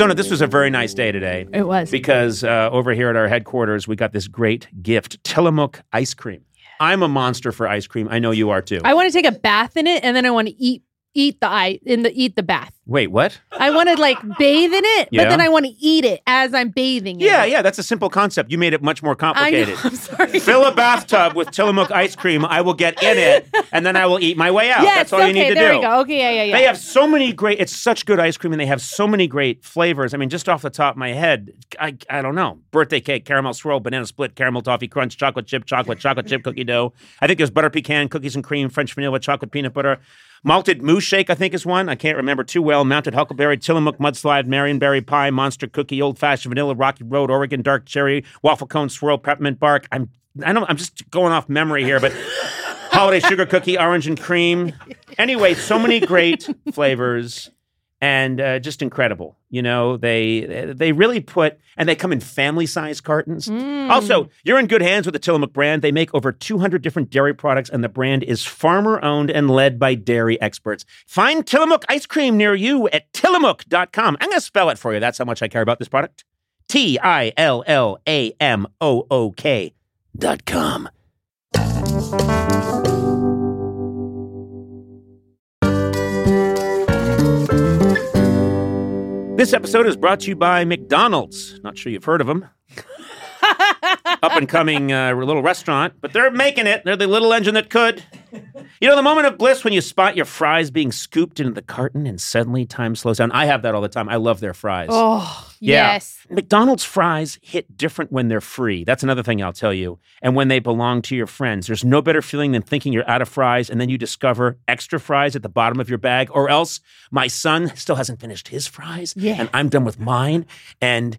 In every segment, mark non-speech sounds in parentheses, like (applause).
Sona, this was a very nice day today. It was. Because uh, over here at our headquarters, we got this great gift Tillamook ice cream. I'm a monster for ice cream. I know you are too. I want to take a bath in it and then I want to eat eat the eye in the eat the bath. Wait, what? I want to like bathe in it, Yeah. but then I want to eat it as I'm bathing in Yeah, it. yeah, that's a simple concept. You made it much more I know. complicated. I'm (laughs) sorry. Fill a bathtub with Tillamook ice cream. I will get in it, and then I will eat my way out. yes, that's all okay, you need to there do. we go. Okay, yeah, yeah, yeah. They have so many great. It's such good ice cream, and they have so many great flavors. I mean, just off the top of my head, I I don't know. Birthday cake, caramel swirl, banana split, caramel toffee crunch, chocolate chip, chocolate, chocolate chip cookie dough. I think there's butter pecan, cookies and cream, French vanilla, chocolate peanut butter. Malted moose shake, I think, is one. I can't remember too well. Mounted huckleberry, Tillamook mudslide, Marionberry pie, monster cookie, old fashioned vanilla, Rocky Road, Oregon dark cherry, waffle cone swirl, peppermint bark. I'm I don't. I'm just going off memory here, but (laughs) holiday sugar cookie, orange and cream. Anyway, so many great flavors and uh, just incredible. You know, they they really put and they come in family size cartons. Mm. Also, you're in good hands with the Tillamook brand. They make over 200 different dairy products, and the brand is farmer owned and led by dairy experts. Find Tillamook ice cream near you at tillamook.com. I'm going to spell it for you. That's how much I care about this product. T I L L A M O O K dot com. This episode is brought to you by McDonald's. Not sure you've heard of them. (laughs) Up and coming uh, little restaurant, but they're making it. They're the little engine that could. You know, the moment of bliss when you spot your fries being scooped into the carton and suddenly time slows down. I have that all the time. I love their fries. Oh, Yeah. yes. McDonald's fries hit different when they're free. That's another thing I'll tell you. And when they belong to your friends. There's no better feeling than thinking you're out of fries and then you discover extra fries at the bottom of your bag. Or else my son still hasn't finished his fries. Yeah. And I'm done with mine. And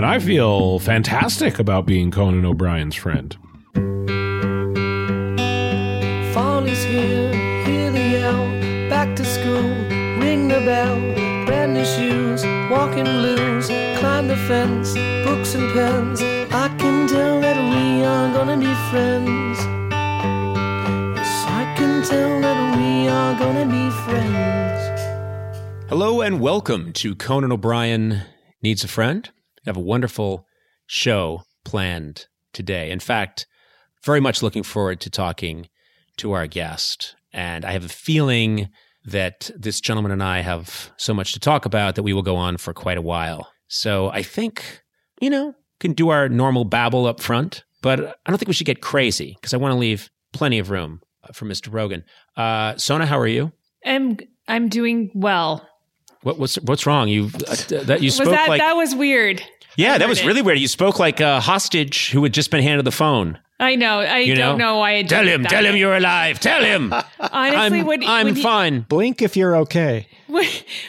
And I feel fantastic about being Conan O'Brien's friend. Fall is here, hear the yell. Back to school, ring the bell. Brand new shoes, walking blues. Climb the fence, books and pens. I can tell that we are gonna be friends. Yes, I can tell that we are gonna be friends. Hello and welcome to Conan O'Brien Needs a Friend. Have a wonderful show planned today. In fact, very much looking forward to talking to our guest. And I have a feeling that this gentleman and I have so much to talk about that we will go on for quite a while. So I think, you know, can do our normal babble up front, but I don't think we should get crazy because I want to leave plenty of room for Mr. Rogen. Uh, Sona, how are you? I'm I'm doing well. What, what's what's wrong? You uh, that you Was spoke that like that was weird? yeah, that was it. really weird. You spoke like a hostage who had just been handed the phone. I know. I You don't know? know why I Tell him, that. tell him you're alive. Tell him (laughs) Honestly, I'm when, I'm when you, fine. Blink if you're okay. when,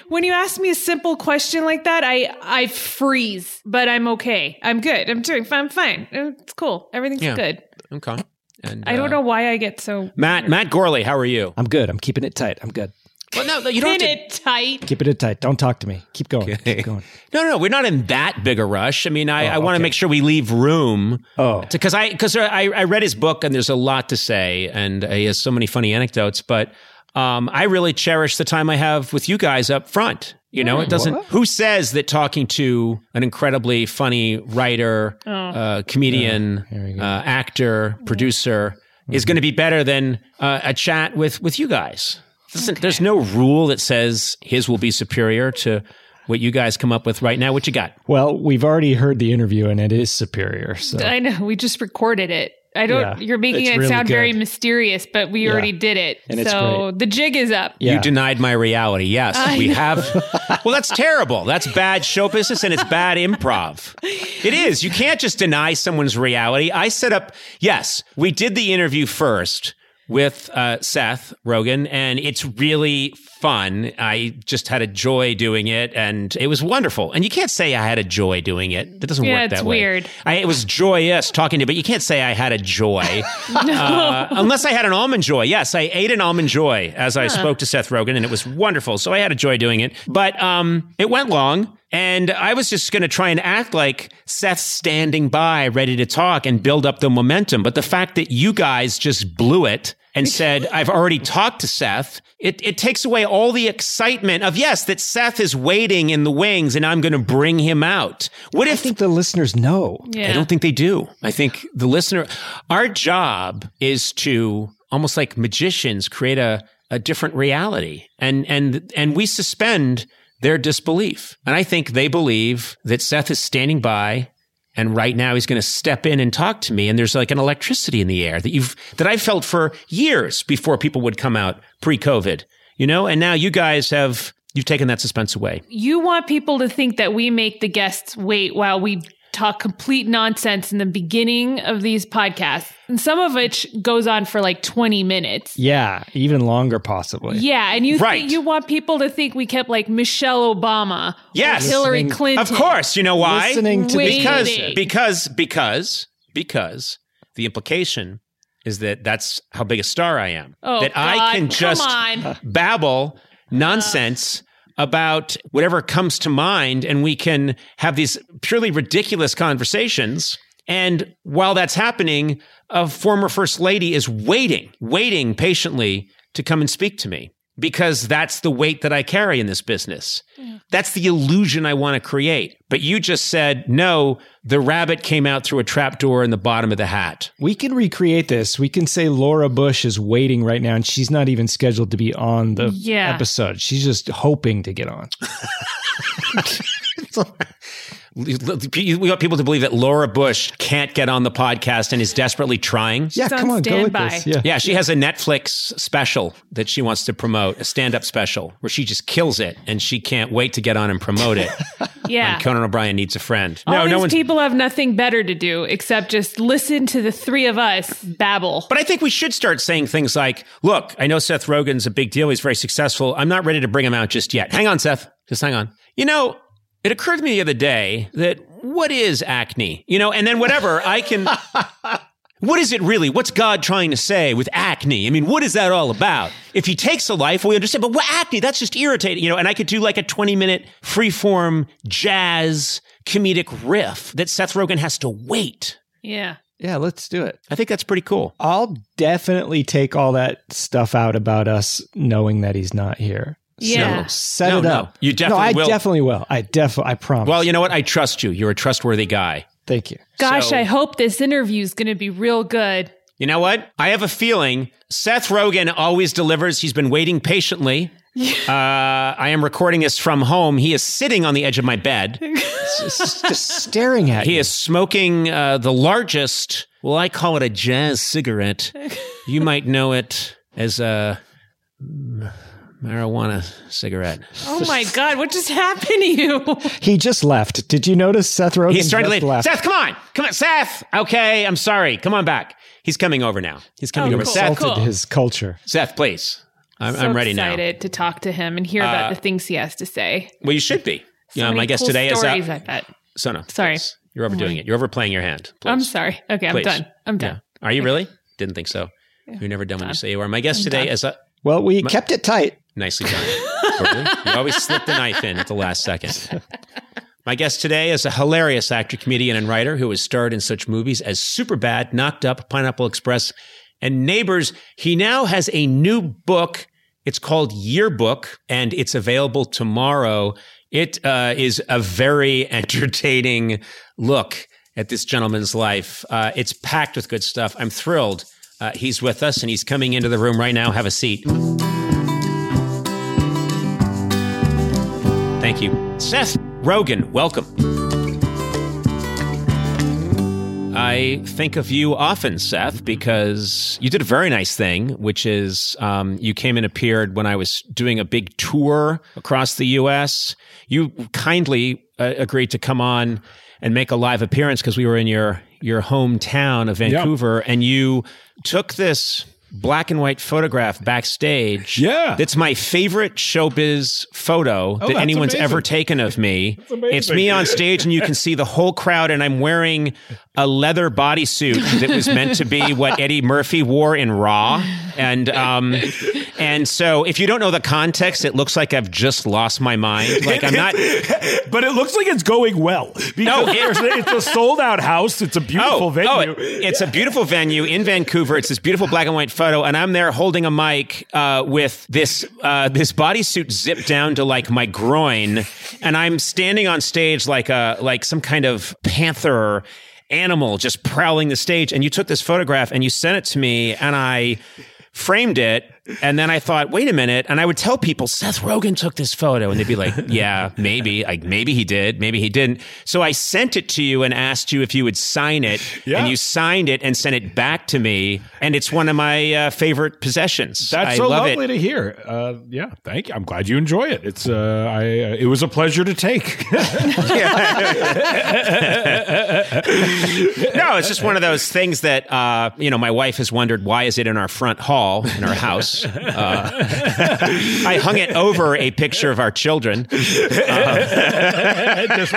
when you ask me a simple question like that, I I freeze, but I'm okay. I'm good. I'm doing. I'm fine. It's cool. Everything's Yeah. good. Okay. And I don't uh, know why I get so Matt Matt Gorley. How are you? I'm good. I'm keeping it tight. I'm good. Well, no, you don't pin have to. it tight. Keeping it tight. Don't talk to me. Keep going. Okay. Keep going. No, no, we're not in that big a rush. I mean, I, Oh, I want to okay. make sure we leave room Oh, because I because I, I read his book and there's a lot to say and he has so many funny anecdotes. But um, I really cherish the time I have with you guys up front. You know, it doesn't. What? Who says that talking to an incredibly funny writer, uh, comedian, here we go. uh, actor, producer is going to be better than uh, a chat with with you guys? Listen, There's no rule that says his will be superior to what you guys come up with right now. What you got? well, we've already heard the interview and it is superior. So I know. We just recorded it. I don't. Yeah, you're making it really sound very mysterious, but we Yeah. already did it. And so the jig is up. yeah. You denied my reality. Yes, I we know. have. Well, that's terrible. That's bad show business and it's bad improv. It is. You can't just deny someone's reality. I set up, yes, we did the interview first with uh, Seth Rogen, and it's really fun. I just had a joy doing it, and it was wonderful. And you can't say I had a joy doing it. That doesn't Yeah, work that way. It's weird. I, it was joyous talking to you, but you can't say I had a joy. (laughs) uh, unless I had an almond joy. Yes, I ate an almond joy as I spoke to Seth Rogen, and it was wonderful. So I had a joy doing it. But um, it went long. And I was just going to try and act like Seth's standing by, ready to talk and build up the momentum. But the fact that you guys just blew it and (laughs) said, I've already talked to Seth, it, it takes away all the excitement of, yes, that Seth is waiting in the wings and I'm going to bring him out. What I if think the listeners know. Yeah. I don't think they do. I think the listener, our job is to almost like magicians create a, a different reality, and and and we suspend their disbelief. And I think they believe that Seth is standing by. And right now he's going to step in and talk to me. And there's like an electricity in the air that you've, that I felt for years before people would come out pre COVID, you know? And now you guys have, you've taken that suspense away. You want people to think that we make the guests wait while we talk complete nonsense in the beginning of these podcasts. And some of which goes on for like 20 minutes. Yeah, even longer possibly. Yeah, and you Right. think you want people to think we kept like Michelle Obama, or Yes. Hillary Listening- Clinton. Of course. You know why? Listening to because Waiting. because because because the implication is that that's how big a star I am. Oh, that I can just on. babble nonsense about whatever comes to mind and we can have these purely ridiculous conversations. And while that's happening a former first lady is waiting waiting patiently to come and speak to me because that's the weight that I carry in this business. That's the illusion I want to create. But you just said, no, the rabbit came out through a trapdoor in the bottom of the hat. We can recreate this. We can say Laura Bush is waiting right now and she's not even scheduled to be on the Yeah. episode. She's just hoping to get on. (laughs) (laughs) (laughs) We want people to believe that Laura Bush can't get on the podcast and is desperately trying. Yeah, on come on, go with this. Yeah. Yeah, she has a Netflix special that she wants to promote, a stand up special where she just kills it and she can't wait to get on and promote it. (laughs) Yeah. And Conan O'Brien needs a friend. All no, these no one's. people have nothing better to do except just listen to the three of us babble. But I think we should start saying things like, look, I know Seth Rogen's a big deal. He's very successful. I'm not ready to bring him out just yet. Hang on, Seth. Just hang on. You know, it occurred to me the other day that what is acne? You know, and then whatever, I can. (laughs) What is it really? What's God trying to say with acne? I mean, what is that all about? If he takes a life, we understand, but what acne? That's just irritating, you know. And I could do like a 20 minute freeform jazz comedic riff that Seth Rogen has to wait. yeah. Yeah, let's do it. I think that's pretty cool. I'll definitely take all that stuff out about us knowing that he's not here. Yeah. So set No, it no. up. You no, definitely I will. definitely will. I definitely, I promise. Well, you know what? I trust you. You're a trustworthy guy. Thank you. Gosh, So- I hope this interview is going to be real good. You know what? I have a feeling Seth Rogen always delivers. He's been waiting patiently. (laughs) Uh, I am recording this from home. He is sitting on the edge of my bed. (laughs) Just, just staring at He you. is smoking uh, the largest, well, I call it a jazz cigarette. (laughs) You might know it as a mm, marijuana cigarette. Oh my God, what just happened to you? (laughs) He just left. Did you notice Seth Rogen He's starting to leave. left? Seth, come on. Come on, Seth. Okay, I'm sorry. Come on back. He's coming over now. He's coming Oh, over. cool. Seth, Insulted Cool. his culture. Seth, please. I'm, so I'm ready now. excited to talk to him and hear Uh, about the things he has to say. Well, you should be. So Yeah, many my guest cool today stories, is I uh, bet. Sona. Sorry. please. You're overdoing it. You're overplaying your hand. I'm sorry. Okay, I'm Please. done. I'm Yeah. done. Are you really? Didn't think so. You're never done when you say you are. My guest I'm today done. is a Well, we kept it tight. nicely done. You always slip the knife in at the last second. My guest today is a hilarious actor, comedian, and writer who has starred in such movies as Superbad, Knocked Up, Pineapple Express, and Neighbors. He now has a new book. It's called Yearbook, and it's available tomorrow. It uh, is a very (laughs) entertaining look at this gentleman's life. Uh, it's packed with good stuff. I'm thrilled. Uh, he's with us, and he's coming into the room right now. Have a seat. Thank you. Seth Rogen, welcome. I think of you often, Seth, because you did a very nice thing, which is um, you came and appeared when I was doing a big tour across the U.S. You kindly uh, agreed to come on and make a live appearance because we were in your your hometown of Vancouver, and you took this black and white photograph backstage. Yeah. That's my favorite showbiz photo that anyone's amazing. ever taken of me. (laughs) It's me on stage, and you can see the whole crowd, and I'm wearing a leather bodysuit that was meant to be what Eddie Murphy wore in Raw. And um, and so if you don't know the context, it looks like I've just lost my mind. Like I'm not. (laughs) but it looks like it's going well. Because No, it- it's a sold out house. It's a beautiful venue. Oh, it- it's a beautiful venue in Vancouver. It's this beautiful black and white photo, and I'm there holding a mic uh, with this uh, this bodysuit zipped down to like my groin, and I'm standing on stage like a like some kind of panther animal just prowling the stage. And you took this photograph and you sent it to me, and I framed it. And then I thought, wait a minute. And I would tell people, Seth Rogen took this photo. And they'd be like, (laughs) yeah, maybe. Like, maybe he did. Maybe he didn't. So I sent it to you and asked you if you would sign it. Yeah. And you signed it and sent it back to me. And it's one of my uh, favorite possessions. That's I so love lovely it. to hear. Uh, yeah, thank you. I'm glad you enjoy it. It's uh, I uh, it was a pleasure to take. (laughs) (laughs) no, it's just one of those things that uh, you know. My wife has wondered why is it in our front hall in our house. Uh, I hung it over a picture of our children. (laughs) Just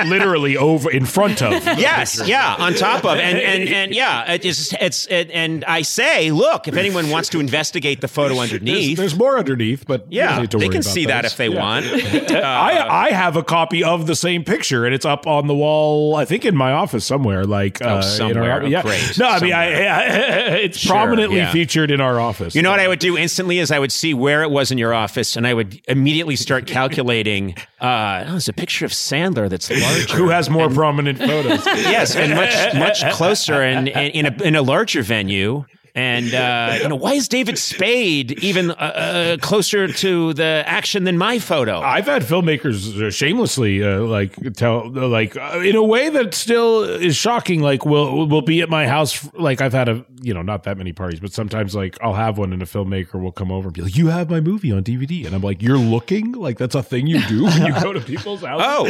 literally over in front of. Yes, yeah, on top of and and and yeah, it is it's it, and I say, look, if anyone wants to investigate the photo underneath, there's more underneath, but you yeah, need to they can see that if they Yeah. want. (laughs) I I have a copy of the same picture, and it's up on the wall. I think in my office somewhere. Like uh, in our- somewhere. Oh, yeah. great. No, I mean, I, (laughs) it's Sure, prominently yeah. featured in our office. You know what I would do instantly is I would see where it was in your office, and I would immediately start (laughs) calculating. Uh, oh, there's a picture of Sandler that's larger. Who has more prominent photos? (laughs) yes, and much much closer and, and in a in a larger venue. And uh, you know, why is David Spade even uh, uh, closer to the action than my photo? I've had filmmakers uh, shamelessly uh, like tell like uh, in a way that still is shocking. Like will will be at my house. Like I've had a you know not that many parties, but sometimes like I'll have one and a filmmaker will come over and be like, "You have my movie on DVD," and I'm like, "You're looking like that's a thing you do when you go to people's (laughs) houses." Oh,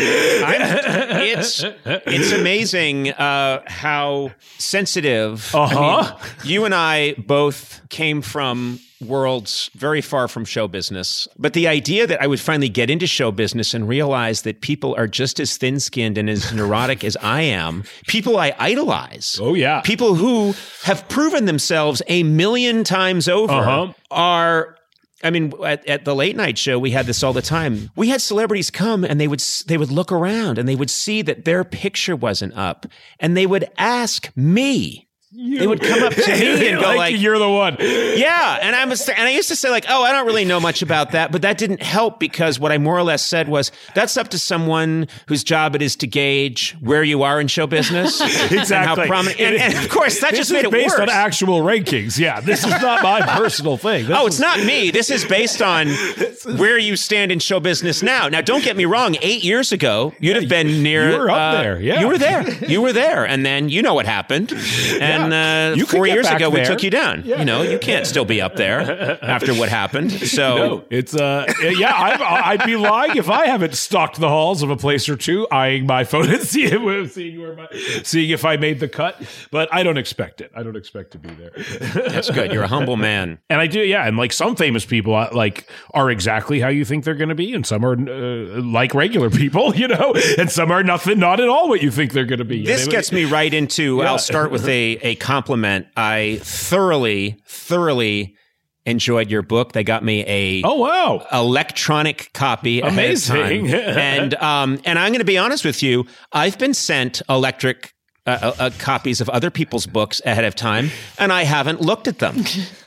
I'm, it's it's amazing uh, how sensitive. Uh-huh. mean, you and I both came from worlds very far from show business, but the idea that I would finally get into show business and realize that people are just as thin-skinned and as (laughs) neurotic as I am, people I idolize. Oh, yeah. people who have proven themselves a million times over Uh-huh. are I mean, at, at the late night show, we had this all the time. We had celebrities come and they would they would look around and they would see that their picture wasn't up, and they would ask me. They would come up to (laughs) me and go like, "You're the one." yeah, and I was, and I used to say like, "Oh, I don't really know much about that," but that didn't help because what I more or less said was, "That's up to someone whose job it is to gauge where you are in show business, (laughs) and how Exactly. prominent." And, and of course, that just is made it based worse. on actual rankings. Yeah, this is not my (laughs) personal thing. This Oh, is- it's not me. This is based on where you stand in show business now. Now, don't get me wrong. Eight years ago, you'd have been near. you were up uh, there, yeah. you were there. You were there, and then you know what happened. And Yeah. uh, You four years ago, we took you down. You know, you can't still be up there after what happened. (laughs) So. No, it's uh, yeah. I've, I'd be lying if I haven't stalked the halls of a place or two, eyeing my phone and (laughs) seeing, seeing where my, seeing if I made the cut. But I don't expect it. I don't expect to be there. That's good. You're a humble man. (laughs) And I do, yeah. And like some famous people, uh, like are exactly how you think they're going to be, and some are uh, like regular people, you know, and some are nothing, not at all what you think they're going to be. This it- gets me right into. Yeah. I'll start with a a compliment. I thoroughly, thoroughly enjoyed your book. They got me a Oh wow! electronic copy Amazing. ahead of time. (laughs) and um and I'm going to be honest with you I've been sent electric uh, uh, uh, copies of other people's books ahead of time, and I haven't looked at them.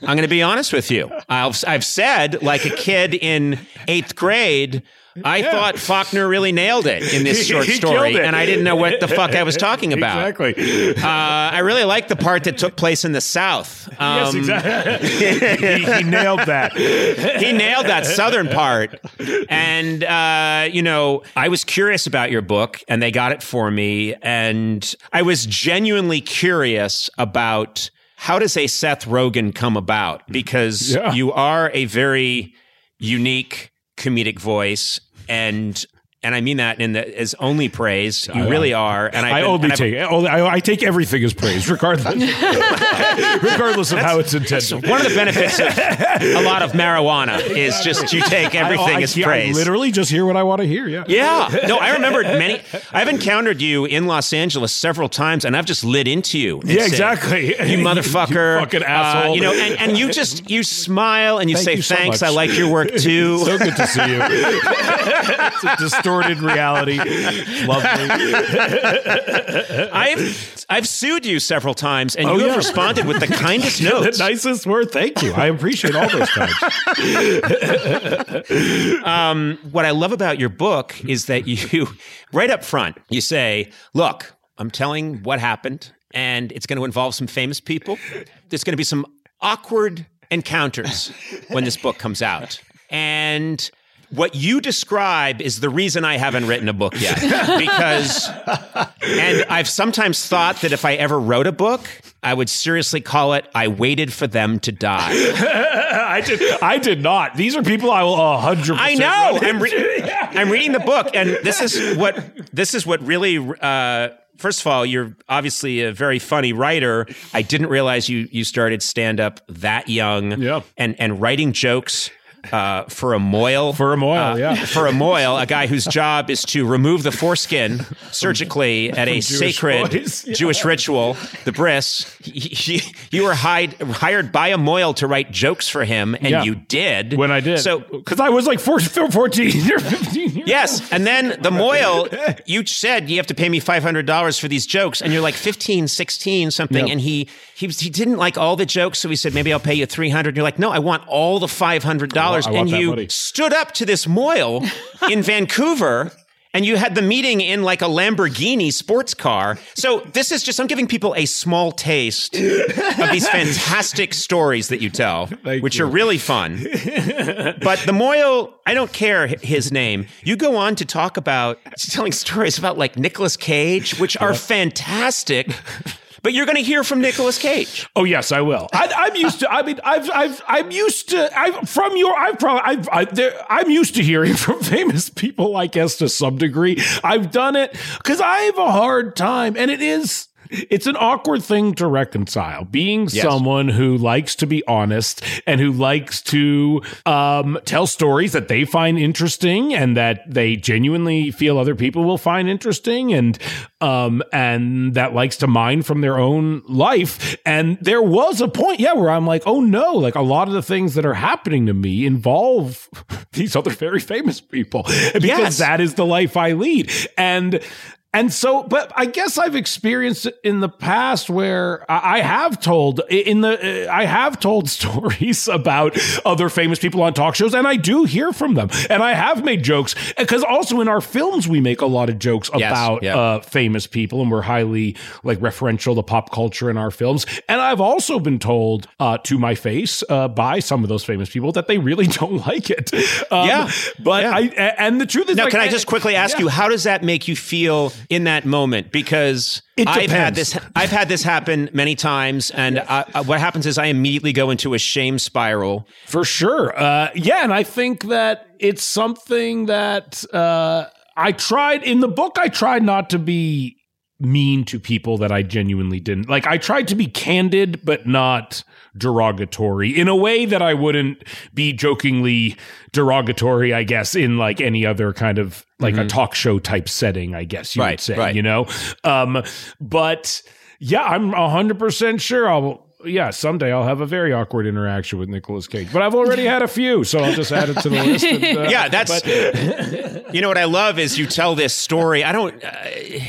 I'm going to be honest with you. I've, I've said, like a kid in eighth grade, I thought Faulkner really nailed it in this (laughs) short story, and I didn't know what the fuck I was talking about. Exactly. Uh, I really like the part that took place in the South. yes, Um, exactly. (laughs) he, he nailed that. he nailed that southern part. And, uh, you know, I was curious about your book and they got it for me. And I was genuinely curious about how does a Seth Rogen come about? Because Yeah. you are a very unique comedic voice and and I mean that in the as only praise. You really are, and I been- only and take only, I, I take everything as praise, regardless, (laughs) regardless of how it's intended. One of the benefits of a lot of marijuana is (laughs) just you take everything I, I, as I praise. literally just hear what I want to hear. Yeah. Yeah. No, I remember many. I've encountered you in Los Angeles several times, and I've just lit into you. and Yeah, said, exactly. You (laughs) motherfucker, You fucking Uh, you know, and, and you just you smile and you Thank say you so thanks. much." I like your work too. So good to see you. It's distorted reality. (laughs) Lovely. I've I've sued you several times, and Oh, you have responded with the (laughs) kindest the notes. nicest word. Thank you. I appreciate all those times. (laughs) Um, what I love about your book is that you, right up front, you say, "Look, I'm telling what happened, and it's going to involve some famous people. There's going to be some awkward encounters when this book comes out, and." What you describe is the reason I haven't written a book yet. (laughs) Because, and I've sometimes thought that if I ever wrote a book, I would seriously call it I Waited for Them to Die. (laughs) I did. I did not. These are people I will a hundred. I know. I'm, re- (laughs) I'm reading the book, and this is what this is what really. Uh, first of all, you're obviously a very funny writer. I didn't realize you you started stand up that young. Yeah. and and writing jokes uh, for a mohel. For a mohel, uh, yeah. For a mohel, a guy whose job is to remove the foreskin surgically at a Jewish sacred yeah. Jewish ritual, the bris. you were hired, hired by a mohel to write jokes for him, and yeah. you did. When I did. So, because I was like 14 or 15. Yes, and then the Mohel, (laughs) you said you have to pay me five hundred dollars for these jokes, and you're like 15, 16, something, Yep. and he he was, he didn't like all the jokes, so he said maybe I'll pay you three hundred. You're like, no, I want all the five hundred dollars, I want and you money. stood up to this Mohel in Vancouver. And you had the meeting in like a Lamborghini sports car. So this is just, I'm giving people a small taste of these fantastic stories that you tell, (laughs) Thank which you. are really fun. But the Mohel, I don't care his name. You go on to talk about telling stories about like Nicolas Cage, which are fantastic. But you're going to hear from Nicolas Cage. Oh yes, I will. I, I'm used to. I mean, I've, I've, I'm used to. I've from your. I've probably. I've, I, there, I'm used to hearing (laughs) from famous people. I guess to some degree, I've done it because I have a hard time, and it is. It's an awkward thing to reconcile. Being someone who likes to be honest and who likes to um, tell stories that they find interesting and that they genuinely feel other people will find interesting, and um, and that likes to mine from their own life. And there was a point, yeah, where I'm like, oh no, like a lot of the things that are happening to me involve (laughs) these other very famous people because Yes. that is the life I lead. And and so, but I guess I've experienced it in the past where I have told in the I have told (laughs) stories about other famous people on talk shows, and I do hear from them, and I have made jokes because also in our films we make a lot of jokes Yes, about yeah. uh, famous people, and we're highly like referential to pop culture in our films. And I've also been told uh, to my face uh, by some of those famous people that they really (laughs) don't like it. Um, Yeah, but yeah. I and the truth is, Now, like, can I just quickly ask yeah. you, how does that make you feel in that moment? Because I've had this, I've had this happen many times, and I, I- what happens is I immediately go into a shame spiral. For sure. Uh, yeah, and I think that it's something that uh, I tried in the book. I tried not to be mean to people that I genuinely didn't like. I tried to be candid, but not derogatory in a way that I wouldn't be jokingly derogatory, I guess, in like any other kind of like a talk show type setting, I guess you Right, would say, right. you know? Um, but yeah, I'm 100% sure I'll. Yeah, someday I'll have a very awkward interaction with Nicolas Cage, but I've already had a few, so I'll just add it to the list. and, uh, (laughs) Yeah, that's. (laughs) you know what I love is you tell this story. I don't. Uh,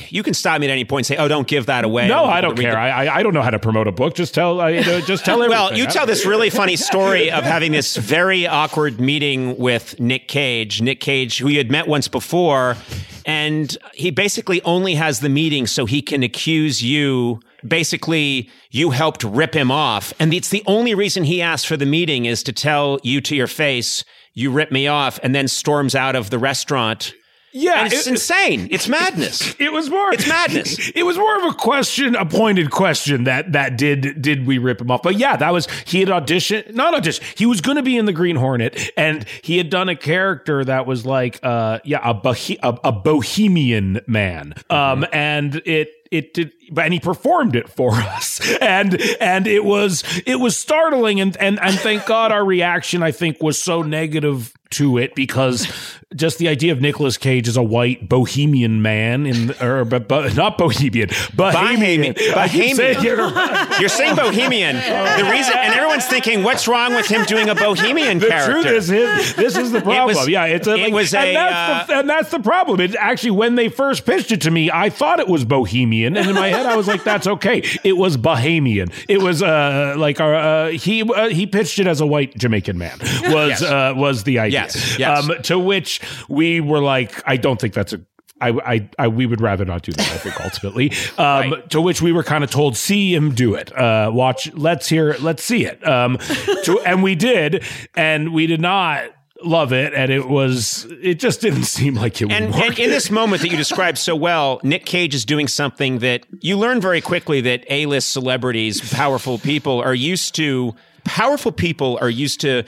you can stop me at any point and say, "Oh, don't give that away." no, I don't care. I, I don't know how to promote a book. Just tell, uh, just tell (laughs) everything. Well, you tell this really funny story of having this very awkward meeting with Nick Cage. Nick Cage, who you had met once before, and he basically only has the meeting so he can accuse you. Basically, you helped rip him off. And it's the only reason he asked for the meeting is to tell you to your face, you ripped me off, and then storms out of the restaurant Yeah, And it's it- insane. It's (laughs) madness. It was more. It's madness. (laughs) It was more of a question, a pointed question that that did did we rip him off? But yeah, that was he had auditioned, not audition. He was going to be in the Green Hornet, and he had done a character that was like, uh, yeah, a bohe- a, a bohemian man. Um, and it it did and he performed it for (laughs) us and and it was it was startling and and and thank god our reaction i think was so negative to it because just the idea of Nicolas Cage as a white bohemian man in or but, but not bohemian bohemian Bohemian. Bohemian. it. (laughs) You're saying Bohemian. The reason, and everyone's thinking, what's wrong with him doing a Bohemian The character? truth is, his, this is the problem. was- yeah, it's a, it like, was and, a, that's the, uh, and that's the problem. It actually, when they first pitched it to me, I thought it was Bohemian, and in my head, I was like, "That's okay." It was Bahamian. It was uh, like our, uh, he uh, he pitched it as a white Jamaican man. (laughs) Was Yes. uh, was the idea? Yes, yes. Um, to which we were like, "I don't think that's a." I, I, I, we would rather not do that. I think ultimately, (laughs) um, Right. to which we were kind of told, see him do it. Uh, watch, let's hear, let's see it. Um, to, and we did, and we did not love it, and it was, it just didn't seem like it would And, work. and in this (laughs) moment that you described so well, Nick Cage is doing something that you learn very quickly that A-list celebrities, powerful people are used to. Powerful people are used to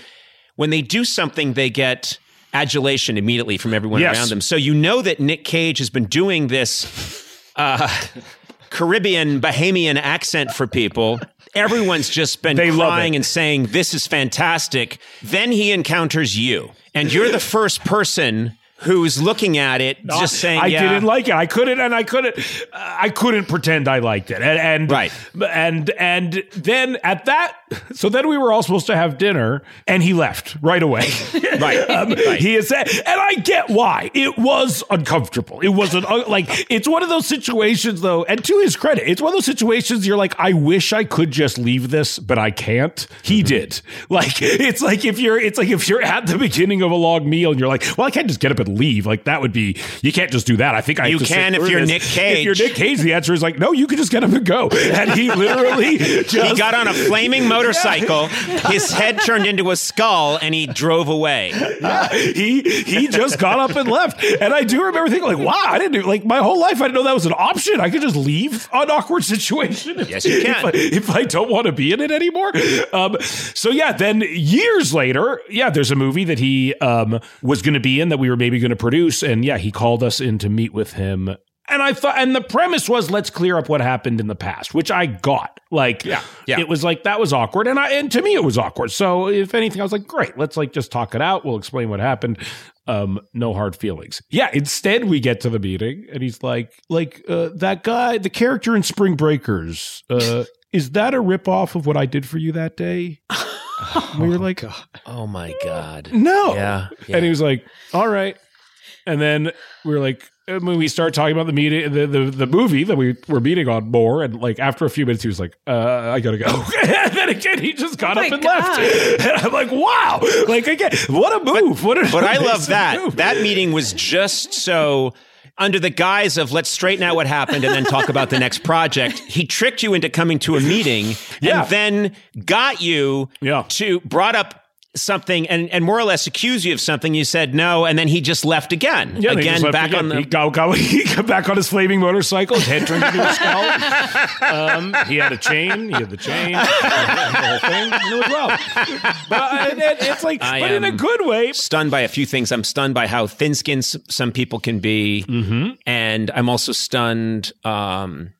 when they do something, they get adulation immediately from everyone Yes. around them. So you know that Nick Cage has been doing this uh, Caribbean Bahamian accent for people. Everyone's just been They crying and saying, This is fantastic. Then he encounters you, and you're the first person who's looking at it, just saying, I yeah. didn't like it. I couldn't, and I couldn't, uh, I couldn't pretend I liked it. And, and Right. and and then at that, so then we were all supposed to have dinner, and he left right away. (laughs) Right. (laughs) Um, Right. He is, and I get why it was uncomfortable. It wasn't uh, like it's one of those situations, though. And to his credit, it's one of those situations you're like, I wish I could just leave this, but I can't. He did. (laughs) Like it's like if you're, it's like if you're at the beginning of a long meal and you're like, well, I can't just get up and leave. Like that would be, you can't just do that. I think I You can if you're this. Nick Cage. If you're Nick Cage, the answer is like, no, you can just get up and go. And he (laughs) literally just He got on a flaming motorcycle, his head turned into a skull, and he drove away. he he just got up and left. And I do remember thinking, like, wow, I didn't do like my whole life. I didn't know that was an option. I could just leave an awkward situation. If, Yes, you can. If I, if I don't want to be in it anymore. Um, so yeah, then years later, yeah, there's a movie that he um, was going to be in that we were maybe going to produce, and yeah, he called us in to meet with him. And I thought, and the premise was, let's clear up what happened in the past, which I got. Like, Yeah, yeah. it was like that was awkward, and I and to me it was awkward. So if anything, I was like, great, let's like just talk it out. We'll explain what happened. Um, no hard feelings. Yeah. Instead, we get to the meeting, and he's like, like uh, that guy, the character in Spring Breakers. Uh, (laughs) is that a ripoff of what I did for you that day? (laughs) we were like, Oh my God. no. Yeah. And he was like, all right. And then we were like, when we start talking about the meeting, the, the, the movie that we were meeting on more, and like after a few minutes, he was like, uh, I gotta go. (laughs) and then again, he just got Oh up my and left. (laughs) And I'm like, wow. Like, again, what a move. what a But I love that. move. That meeting was just so under the guise of let's straighten out what happened and then talk about the next project. He tricked you into coming to a meeting Yeah. and then got you Yeah. to brought up something and, and more or less accuse you of something. You said no, and then he just left again. Yeah, they again, left back again. on the he got, got, (laughs) he got back on his flaming motorcycle. His head turned into a skull. (laughs) Um, he had a chain. He had the chain. the whole thing. And it was well. But uh, it- it- it's like, I but in a good way. stunned by a few things. I'm stunned by how thin-skinned s- some people can be, Mm-hmm. and I'm also stunned um,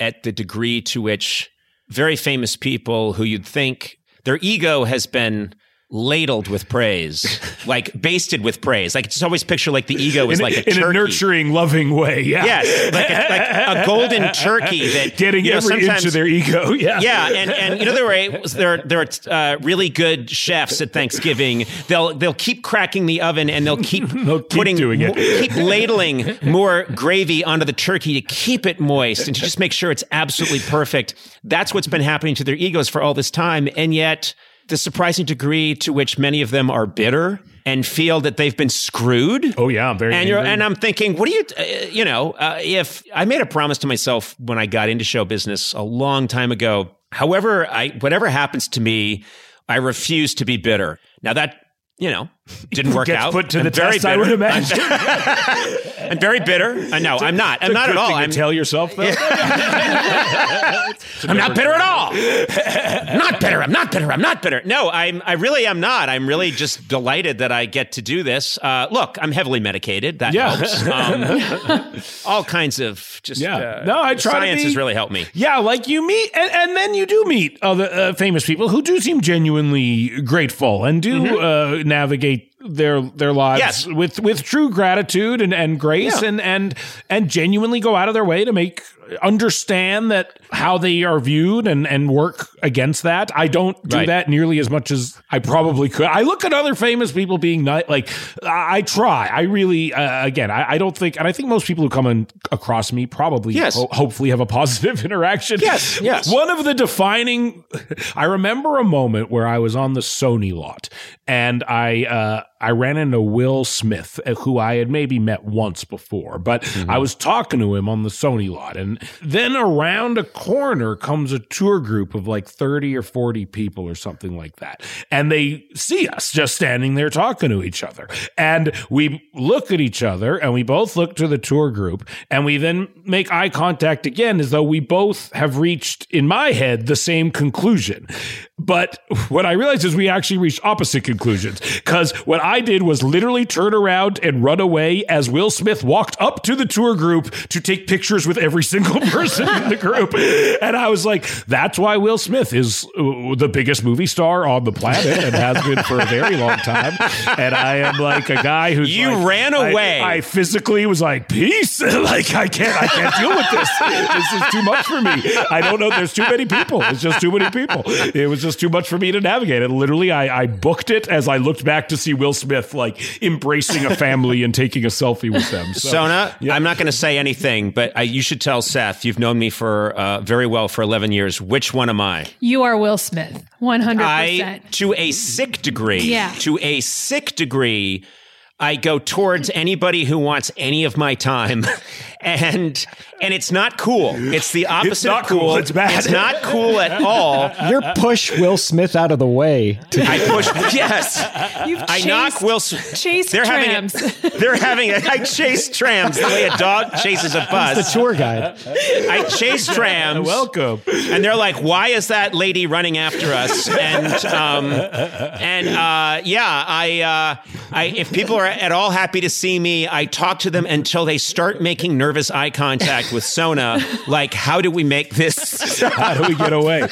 at the degree to which very famous people who you'd think their ego has been ladled with praise, (laughs) like basted with praise. Like just always picture like the ego is in, like a in turkey. a nurturing, loving way. Yeah. Yes, like a, like a (laughs) golden turkey that Getting you know, every inch of their ego. (laughs) Yeah. yeah, and, and you know there are there there are uh, really good chefs at Thanksgiving. They'll they'll keep cracking the oven and they'll keep They'll keep putting doing it. keep ladling more gravy onto the turkey to keep it moist and to just make sure it's absolutely perfect. That's what's been happening to their egos for all this time, and yet the surprising degree to which many of them are bitter and feel that they've been screwed. Oh yeah, I'm very. And you're, and I'm thinking, what do you, uh, you know, uh, if I made a promise to myself when I got into show business a long time ago, however, I, whatever happens to me, I refuse to be bitter. Now that, you know, (laughs) Didn't work out. put to I'm the very test, I would imagine. (laughs) I'm very bitter. Uh, no, I'm not. I'm not at all. I'm, tell yourself though. (laughs) I'm not bitter at all. I'm not bitter. I'm not bitter. I'm not bitter. No, I'm. I really am not. I'm really just delighted that I get to do this. Uh, look, I'm heavily medicated. That Yeah. helps. Um, all kinds of just. Yeah. uh, No, I try to Science be- has really helped me. Yeah, like you meet, and, and then you do meet other uh, famous people who do seem genuinely grateful and do uh, navigate they their their lives Yes. with with true gratitude and, and grace Yeah. and and and genuinely go out of their way to make understand that how they are viewed and and work against that. I don't do Right. that nearly as much as I probably could. I look at other famous people being nice. Like I, I try. I really uh, again. I, I don't think, and I think most people who come in, across me probably Yes. ho- hopefully have a positive (laughs) interaction. Yes, yes. One of the defining, (laughs) I remember a moment where I was on the Sony lot and I, uh, I ran into Will Smith, uh, who I had maybe met once before, but Mm-hmm. I was talking to him on the Sony lot. And then around a corner comes a tour group of like 30 or 40 people or something like that. And they see us just standing there talking to each other. And we look at each other and we both look to the tour group and we then make eye contact again as though we both have reached, in my head, the same conclusion. But what I realized is we actually reached opposite conclusions because what I did was literally turn around and run away as Will Smith walked up to the tour group to take pictures with every single (laughs) person in the group. And I was like, that's why Will Smith is uh, the biggest movie star on the planet and has been for a very long time. And I am like a guy who's You like- ran I- away. I, physically was like, peace. (laughs) like I can't, I can't deal with this. This is too much for me. I don't know. There's too many people. It's just too many people. It was just too much for me to navigate. And literally, I, I booked it as I looked back to see Will Smith like embracing a family and taking a selfie with them. So, Sona, yeah. I'm not going to say anything, but I, you should tell Seth. You've known me for uh, very well for 11 years. Which one am I? You are Will Smith, one hundred I, to a sick degree, Yeah. to a sick degree, I go towards anybody who wants any of my time, (laughs) and and it's not cool. It's the opposite it's not of cool. cool. It's bad. It's not cool at (laughs) all. You're push Will Smith out of the way. To, I push. Yes, You've I chased, knock Will. Smith. chased They're having trams. a, (laughs) they're having a, I chase trams the way a dog chases a bus. the tour guide. I chase trams. Welcome. and they're like, "Why is that lady running after us?" And um, and uh, yeah, I, uh, I if people are at all happy to see me, I talk to them until they start making nervous eye contact with Sona. Like, how do we make this? (laughs) How do we get away?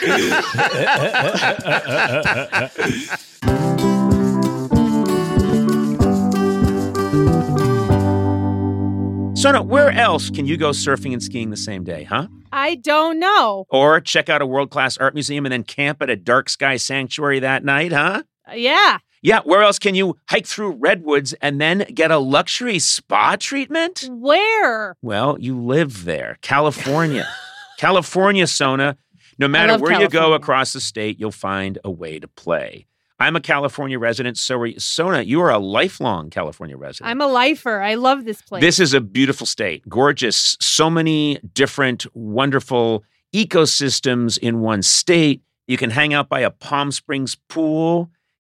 Sona, where else can you go surfing and skiing the same day, huh? I don't know. Or check out a world class art museum and then camp at a dark sky sanctuary that night, huh? Uh, yeah. Yeah, where else can you hike through redwoods and then get a luxury spa treatment? Where? Well, you live there, California. (laughs) California, Sona. No matter where you go across the state, you'll find a way to play. I'm a California resident, so are you. Sona, you are a lifelong California resident. I'm a lifer. I love this place. This is a beautiful state, gorgeous. So many different, wonderful ecosystems in one state. You can hang out by a Palm Springs pool.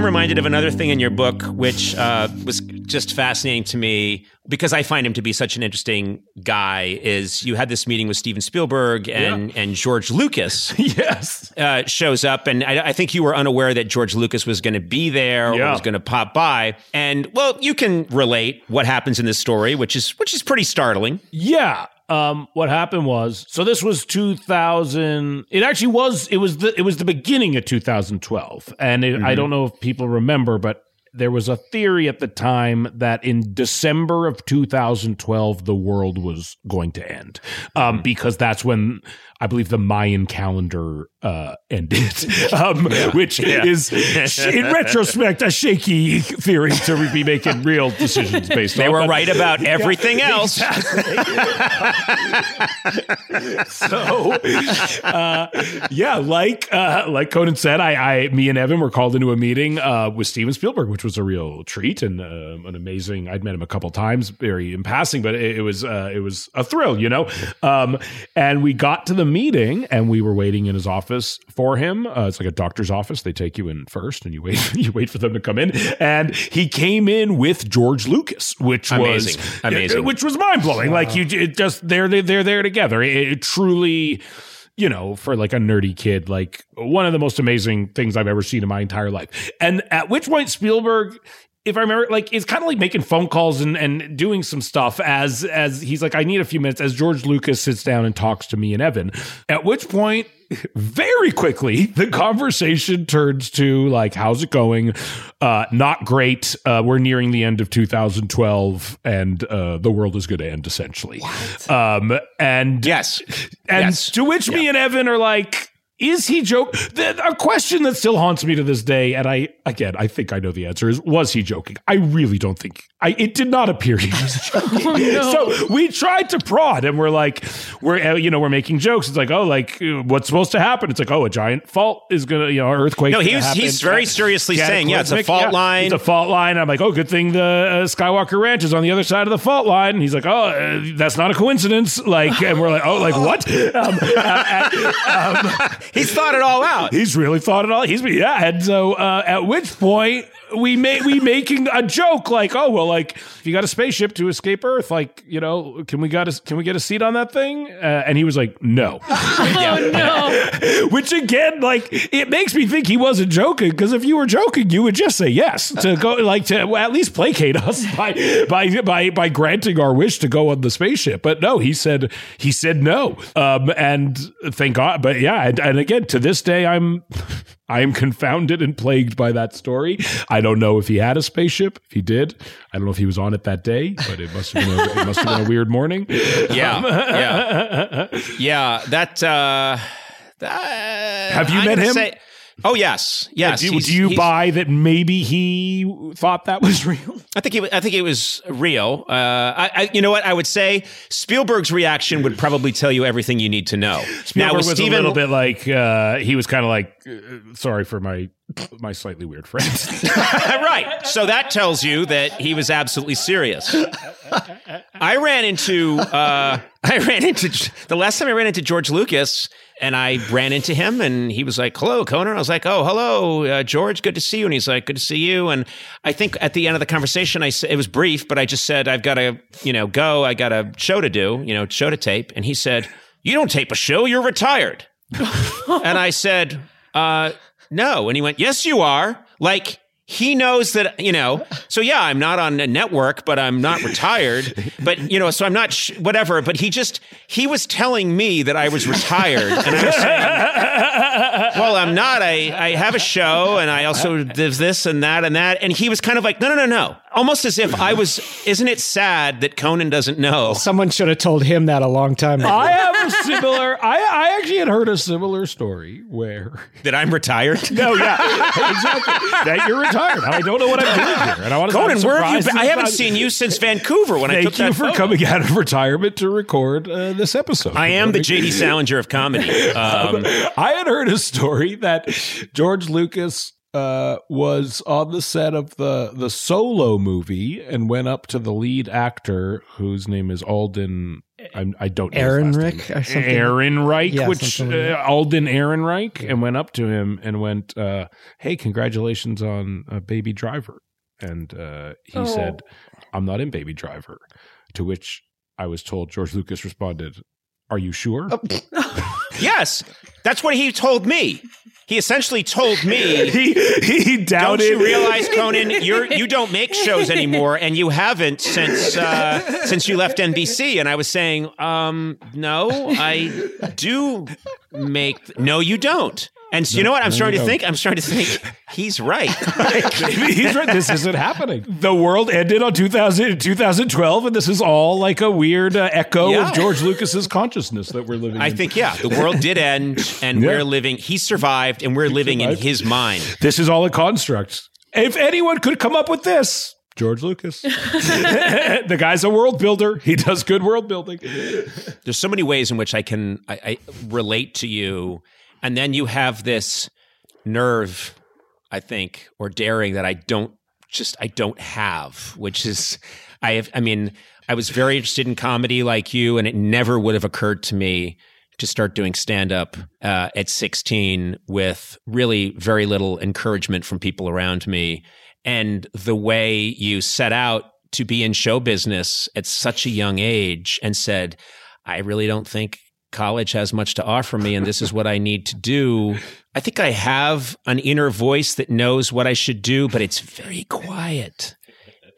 I'm reminded of another thing in your book, which uh, was just fascinating to me because I find him to be such an interesting guy. Is you had this meeting with Steven Spielberg and and George Lucas (laughs) yes. uh, shows up, and I, I think you were unaware that George Lucas was going to be there or was going to pop by. And well, you can relate what happens in this story, which is which is pretty startling. Yeah. Um, what happened was so this was 2000 it actually was it was the it was the beginning of 2012 and it, I don't know if people remember but there was a theory at the time that in December of 2012 the world was going to end um, because that's when I believe the Mayan calendar uh, ended (laughs) um, which is in retrospect a shaky theory to be making real decisions based They on were but- right about everything else. (laughs) so uh, yeah like uh, like conan said I, I me and evan were called into a meeting uh, with steven spielberg which was a real treat and uh, an amazing i'd met him a couple times very in passing but it, it was uh, it was a thrill you know? Um, and we got to the meeting and we were waiting in his office for him. Uh, it's like a doctor's office. They take you in first and you wait (laughs) you wait for them to come in. And he came in with george lucas which Amazing. was Amazing. which was mind-blowing. Like you it just they're they're, they're there together. It, it truly you know, for like a nerdy kid, like one of the most amazing things I've ever seen in my entire life. And at which point Spielberg, if I remember, like is kind of like making phone calls and, and doing some stuff as as he's like, I need a few minutes as George Lucas sits down and talks to me and Evan. At which point, very quickly, the conversation turns to like, how's it going? Uh, not great. Uh, we're nearing the end of 2012, and uh, the world is going to end essentially. Um, and yes. and Yes. to which me and Evan are like, is he? The, a question that still haunts me to this day, and I again, I think I know the answer is: Was he joking? I really don't think I, it did not appear he was (laughs) joking. So we tried to prod, and we're like, we're uh, you know we're making jokes. It's like, oh, like uh, what's supposed to happen? It's like, oh, a giant fault is gonna, you know, earthquake. No, is he was- he's very seriously saying, yeah, it's a Cataclysmic. fault line. It's a fault line. I'm like, oh, good thing the uh, Skywalker Ranch is on the other side of the fault line. And he's like, oh, uh, that's not a coincidence. Like, and we're like, oh, like (laughs) what? Um, uh, um, (laughs) He's thought it all out. He's really thought it all. He's yeah, and so uh, at which point we may we making a joke like, oh well, like if you got a spaceship to escape Earth, like you know, can we got a, can we get a seat on that thing? Uh, and he was like, no. (laughs) Oh no. (laughs) Which again, like it makes me think he wasn't joking because if you were joking, you would just say yes to go, like to at least placate us (laughs) by by by by granting our wish to go on the spaceship. But no, he said he said no, um, and thank God. But yeah, and, and again, to this day, I'm. I am confounded and plagued by that story. I don't know if he had a spaceship. If he did, I don't know if he was on it that day, but it must have been a, it must have been a weird morning. (laughs) Yeah, yeah, (laughs) yeah. That. uh that- Have you I'm met him? say- oh yes, yes. do, do you buy that maybe he thought that was (laughs) real? I think it, I think it was real. Uh, I, I, you know what? I would say Spielberg's reaction would probably tell you everything you need to know. Spielberg with was Steven- a little bit like uh, he was kind of like, uh, sorry for my my slightly weird friends. (laughs) right. So that tells you that he was absolutely serious. I ran into uh, I ran into the last time I ran into George Lucas, and I ran into him, and he was like, "Hello, Conan." I was like, "Oh, hello, uh, George. Good to see you." And he's like, "Good to see you." And I think at the end of the conversation, I said it was brief, but I just said, "I've got to, you know, go. I got a show to do, you know, show to tape." And he said, "You don't tape a show. You're retired." and I said, uh, no. And he went, yes, you are. Like, he knows that, you know, so yeah, I'm not on a network, but I'm not retired. But, you know, so I'm not, sh- whatever. But he just, he was telling me that I was retired. And I was saying, well, I'm not. I, I have a show and I also there's this and that and that. And he was kind of like, no, no, no, no. Almost as if I was, isn't it sad that Conan doesn't know? Someone should have told him that a long time ago. I have a similar. I, I actually had heard a similar story where. That I'm retired? No, yeah, exactly. that you're retired. I don't know what I'm doing here, and I want to. Conan, where have you been? I haven't seen you since Vancouver when I took Thank you for photo. coming out of retirement to record uh, this episode. I am the J.D. (laughs) Salinger of comedy. Um, I had heard a story that George Lucas uh, was on the set of the the Solo movie and went up to the lead actor, whose name is Alden. I'm, I don't know Aaron Rick or something? Ehrenreich, Yeah, which something like uh, Alden Ehrenreich, and went up to him and went, uh, "Hey, congratulations on uh, Baby Driver." And uh, he Oh. said, "I'm not in Baby Driver." To which I was told George Lucas responded, "Are you sure?" (laughs) yes, that's what he told me. He essentially told me. (laughs) he he Don't you realize, (laughs) Conan? You're you don't make shows anymore, and you haven't since uh, since you left NBC. And I was saying, um, no, I do make. No, you don't. And so you know what? I'm no, starting to think. I'm starting to think (laughs) he's right. (laughs) Maybe (laughs) he's right. This isn't happening. The world ended on 2000, 2012, and this is all like a weird uh, echo Yeah. of George Lucas's consciousness that we're living I in. think yeah, the world did end, and Yeah. we're living. He survived, and we're living in his mind. this is all a construct. If anyone could come up with this, George Lucas. the guy's a world builder. He does good world building. there's so many ways in which I can I, I relate to you, and then you have this nerve, I think, or daring that I don't just I don't have, which is I have. I mean, I was very interested in comedy like you, and it never would have occurred to me to start doing stand up uh, at 16 with really very little encouragement from people around me, and the way you set out to be in show business at such a young age and said, I really don't think college has much to offer me and this is what I need to do. I think I have an inner voice that knows what I should do, but it's very quiet.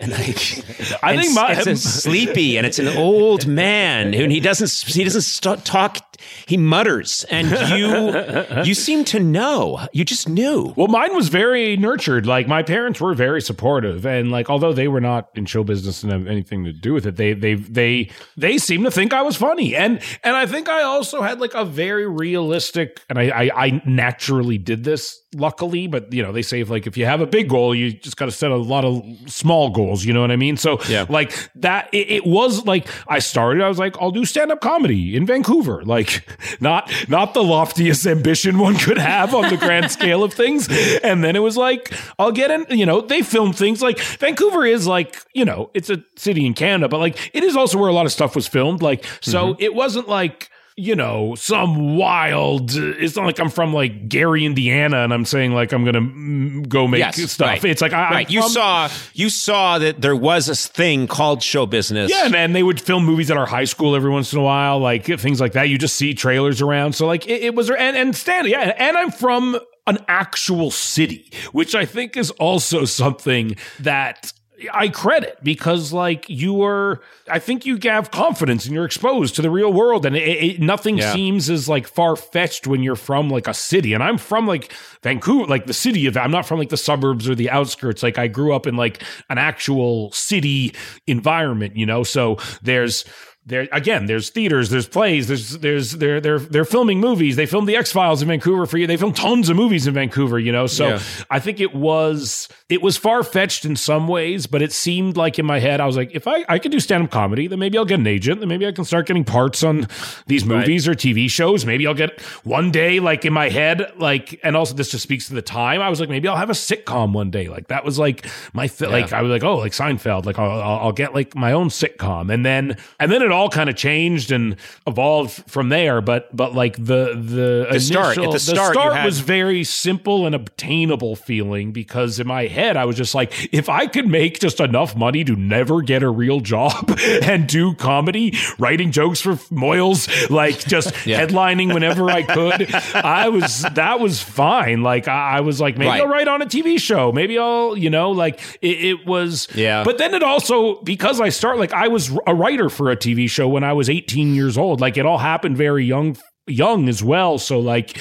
(laughs) And I, think my- it's (laughs) a sleepy and it's an old man and he doesn't he doesn't st- talk he mutters. And you (laughs) you seem to know. You just knew. Well, mine was very nurtured. Like my parents were very supportive, and like although they were not in show business and have anything to do with it, they they they they seemed to think I was funny, and and I think I also had like a very realistic, and I I, I naturally did this luckily, but you know they say if, like if you have a big goal, you just got to set a lot of small goals. You know what I mean? So Yeah. like that, it, it was like I started. I was like, I'll do stand up comedy in Vancouver. (laughs) Like not not the loftiest ambition one could have on the grand (laughs) scale of things. And then it was like, I'll get in. You know, they film things like Vancouver is like you know it's a city in Canada, but like it is also where a lot of stuff was filmed. Like so, mm-hmm. it wasn't like you know, some wild. It's not like I'm from like Gary, Indiana, and I'm saying like I'm gonna mm, go make Yes, stuff. right. It's like I, right. You saw you saw that there was this thing called show business. Yeah, and, and they would film movies at our high school every once in a while, like things like that. You just see trailers around. So like it, it was, and and Stan, yeah, and I'm from an actual city, which I think is also something that. I credit because, like, you are, I think you have confidence and you're exposed to the real world, and it, it, nothing Yeah. seems as like far fetched when you're from like a city. And I'm from like Vancouver, like the city of, I'm not from like the suburbs or the outskirts. Like, I grew up in like an actual city environment, you know? So there's, there again, there's theaters, there's plays, there's there's they're they're they're filming movies. They filmed the X Files in Vancouver for you. They filmed tons of movies in Vancouver, you know. So Yeah. I think it was it was far fetched in some ways, but it seemed like in my head I was like, if I I could do stand up comedy, then maybe I'll get an agent, then maybe I can start getting parts on these movies or TV shows. Maybe I'll get one day like in my head, like, and also this just speaks to the time. I was like, maybe I'll have a sitcom one day. Like that was like my th- like I was like, oh, like Seinfeld. Like I'll, I'll I'll get like my own sitcom, and then and then it all kind of changed and evolved from there. But but like the the The start- at initial- the start, you had- was very simple and obtainable feeling because in my head I was just like, if I could make just enough money to never get a real job (laughs) and do comedy, writing jokes for mohels, like just (laughs) Yeah. headlining whenever I could, I was that was fine. Like I, I was like, maybe Right. I'll write on a TV show. Maybe I'll, you know, like it, it was. Yeah. But then it also because I start like I was a writer for a TV show when I was 18 years old. Like it all happened very young, young as well. So like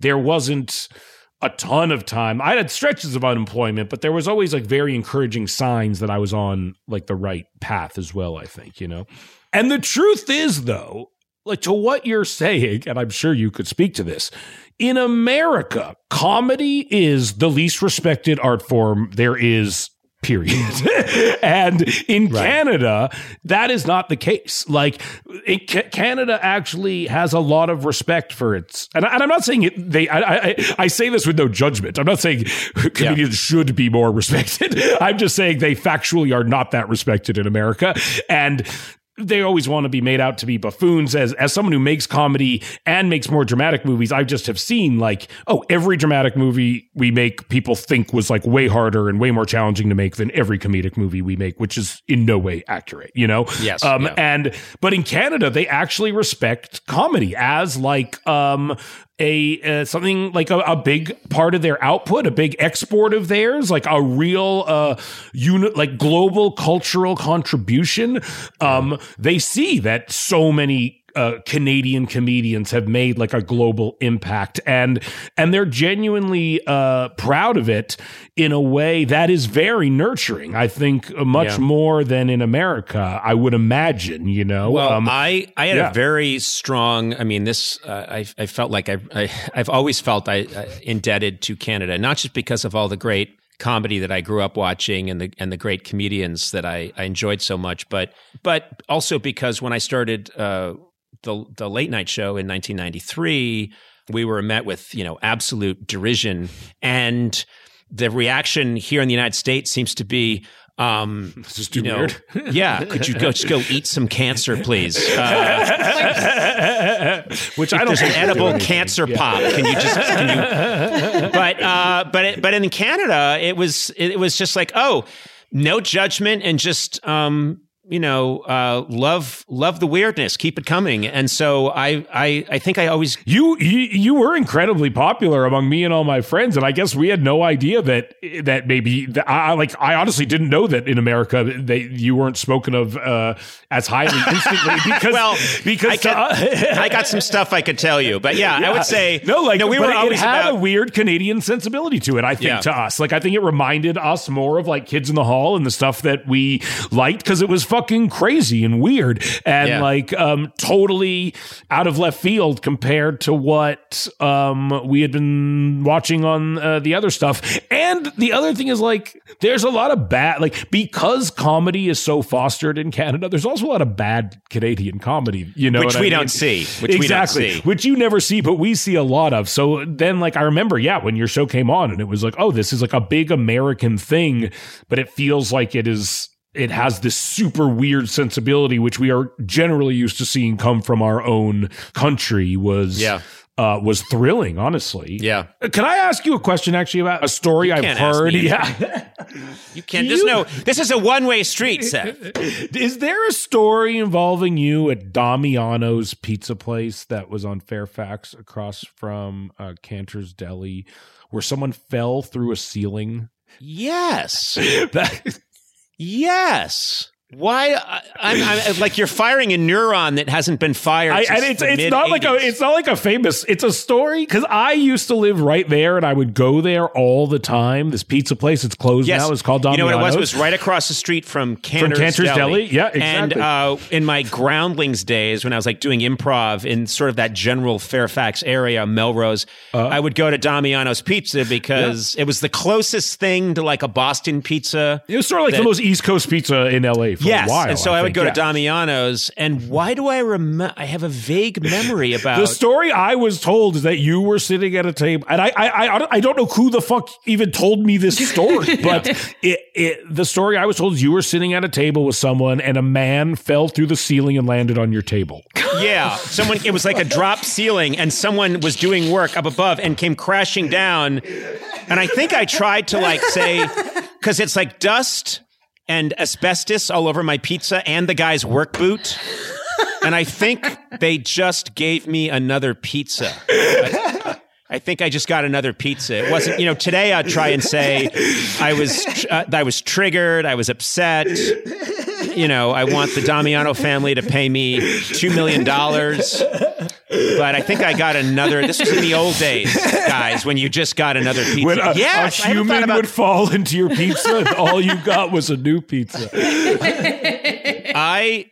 there wasn't a ton of time. I had stretches of unemployment, but there was always like very encouraging signs that I was on like the right path as well, I think, you know. And the truth is though, like to what you're saying, and I'm sure you could speak to this. In America, comedy is the least respected art form there is period. (laughs) and in Canada, that is not the case. Like it, Ca- Canada actually has a lot of respect for its, and, I, and I'm not saying it, they, I, I, I say this with no judgment. I'm not saying (laughs) comedians should be more (laughs) respected. I'm just saying they factually are not that respected in America. And they always want to be made out to be buffoons as as someone who makes comedy and makes more dramatic movies i just have seen like oh every dramatic movie we make people think was like way harder and way more challenging to make than every comedic movie we make which is in no way accurate you know Yes, um yeah. and but in canada they actually respect comedy as like um a uh, something like a, a big part of their output, a big export of theirs, like a real uh unit, like global cultural contribution. Um, they see that so many uh, Canadian comedians have made like a global impact, and and they're genuinely uh, proud of it in a way that is very nurturing. I think uh, much Yeah. more than in America, I would imagine. You know, Well, Um, I, I had yeah. a very strong. I mean, this uh, I I felt like I, I I've always felt I uh, indebted to Canada, not just because of all the great comedy that I grew up watching and the and the great comedians that I, I enjoyed so much, but but also because when I started uh, the the late night show in 1993, we were met with you know absolute derision and. The reaction here in the United States seems to be, um, (laughs) This is you know, weird. (laughs) yeah. Could you go just go eat some cancer, please? (laughs) Uh, which I don't there's an think they do edible cancer Yeah. pop. Can you just? Can you? But uh, but it, but in Canada, it was it was just like oh, no judgment and just um, you know uh, love love the weirdness, keep it coming. And so I I I think I always You, you you were incredibly popular among me and all my friends, and I guess we had no idea that that maybe that I like I honestly didn't know that in America that you weren't spoken of uh, as highly (laughs) instantly because well because I, could- I got some stuff I could tell you, but yeah, I would say no, like no, we were it always had about a weird Canadian sensibility to it. I think Yeah. to us, like I think it reminded us more of like Kids in the Hall and the stuff that we liked because it was fucking crazy and weird and Yeah. like um totally out of left field compared to what um we had been watching on uh, the other stuff. And the other thing is like there's a lot of bad like because comedy is so fostered in Canada, there's also a lot of bad Canadian comedy, you know, Which what I we mean? don't see, which we don't exactly, see. which you never see, but we see a lot of. So then, like, I remember, yeah, when your show came on, and it was like, oh, this is like a big American thing, but it feels like it is. It has this super weird sensibility, which we are generally used to seeing come from our own country. Was Yeah. uh, was thrilling, honestly. Yeah. Uh, Can I ask you a question actually about a story I've heard? Yeah. (laughs) You can't. There's no. This is a one way street, Seth. (laughs) Is there a story involving you at Damiano's Pizza Place that was on Fairfax across from uh, Cantor's Deli where someone fell through a ceiling? Yes. (laughs) That, Yes. Why? I, I'm, I'm like you're firing a neuron that hasn't been fired. I, and it's it's not like a it's not like a famous it's a story because I used to live right there and I would go there all the time. This pizza place it's closed Yes. now. It's called You know what it was? It was right across the street from Cantor's, Cantor's Deli. Deli? Yeah, And uh, in my groundlings days, when I was like doing improv in sort of that general Fairfax area, Melrose, Uh-huh. I would go to Damiano's Pizza because it was the closest thing to like a Boston pizza. It was sort of like the most East Coast pizza in LA for Yes, a while. and so I, would think, go yeah. to Damiano's, and why do I remember? I have a vague memory (laughs) about The story I was told is that you were sitting at a table, and I, I, I, I don't know who the fuck even told me this story, (laughs) but it, it, the story I was told is you were sitting at a table with someone, and a man fell through the ceiling and landed on your table. (laughs) Yeah, someone. It was like a drop ceiling, and someone was doing work up above and came crashing down. And I think I tried to like say because it's like dust and asbestos all over my pizza and the guy's work boot. And I think they just gave me another pizza. I, I think I just got another pizza. It wasn't, you know. Today I'd try and say I was, uh, I was triggered. I was upset you know, I want the Damiano family to pay me $2 million. But I think I got another. This was in the old days, guys, when you just got another pizza. When a, yes, a I human about would fall into your pizza, and all you got was a new pizza. I.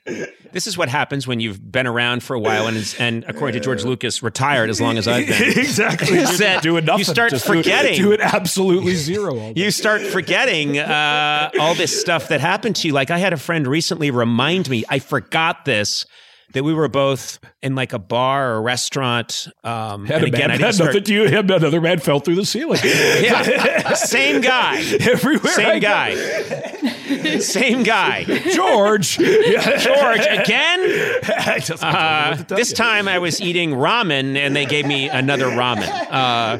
This is what happens when you've been around for a while and, is- and according to George Lucas, retired as long as I've been. (laughs) exactly. Is that doing nothing. you start Just doing- forgetting. Doing absolutely zero. All you start forgetting uh, all this stuff that happened to you. Like I had a friend recently remind me, I forgot this, that we were both in like a bar or restaurant. Um, Had and a again, man, I had start. nothing to you. Him, another man fell through the ceiling. (laughs) Yeah, (laughs) same guy, Everywhere. I same go. guy, same guy. George. George again. (laughs) I Uh, this time I was eating ramen and they gave me another ramen. Uh,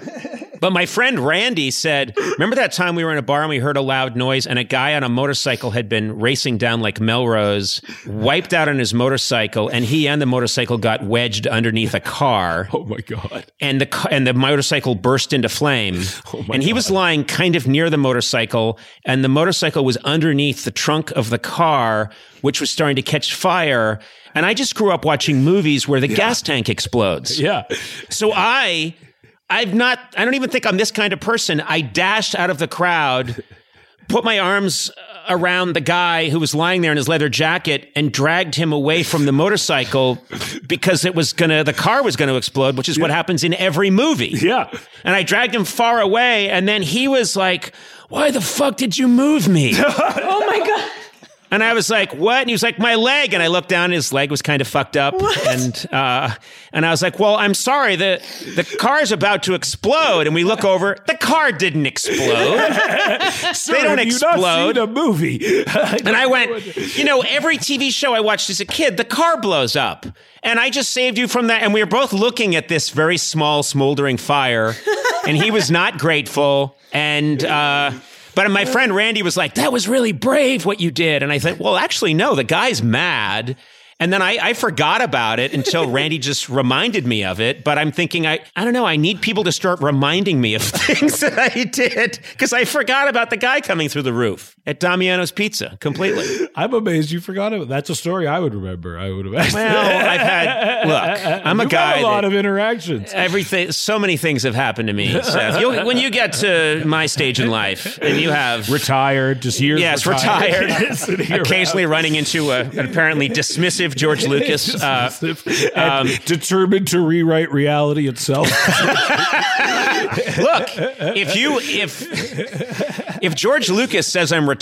but my friend Randy said, Remember that time we were in a bar and we heard a loud noise and a guy on a motorcycle had been racing down like Melrose, wiped out on his motorcycle, and he and the motorcycle got wedged underneath a car. (laughs) Oh my god. and the and the motorcycle burst into flame. (laughs) Oh my and he was lying kind of near the motorcycle, and the motorcycle was underneath the trunk of the car, which was starting to catch fire. And I just grew up watching movies where the gas tank explodes. Yeah. So I, I've not, I don't even think I'm this kind of person. I dashed out of the crowd, (laughs) put my arms around the guy who was lying there in his leather jacket and dragged him away from the motorcycle because it was gonna, the car was gonna explode, which is what happens in every movie. Yeah. And I dragged him far away, and then he was like, Why the fuck did you move me? (laughs) Oh my god. And I was like, "What?" And he was like, "My leg." And I looked down; and his leg was kind of fucked up. And uh, and I was like, "Well, I'm sorry. the The car's about to explode." And we look over; the car didn't explode. (laughs) Sir, They don't explode. a movie? (laughs) And I went, "You know, every TV show I watched as a kid, the car blows up." And I just saved you from that. And we were both looking at this very small, smoldering fire, and he was not grateful. And uh, but my friend Randy was like, "That was really brave what you did." And I thought, "Well, actually, no. The guy's mad." And then I, I forgot about it until (laughs) Randy just reminded me of it. But I'm thinking, I, I don't know, I need people to start reminding me of (laughs) things that I did because I forgot about the guy coming through the roof. At Damiano's Pizza completely. (laughs) I'm amazed you forgot it. That's a story I would remember. I would have. Well, I've had look. (laughs) I'm a You've guy. had a lot of interactions. Everything, so many things have happened to me, Seth. You'll, when you get to my stage in life, and you have Retired, just years. yes, retired, (laughs) occasionally running into a, an apparently dismissive George Lucas. Uh, and determined to rewrite reality itself. look, if you if if George Lucas says I'm retired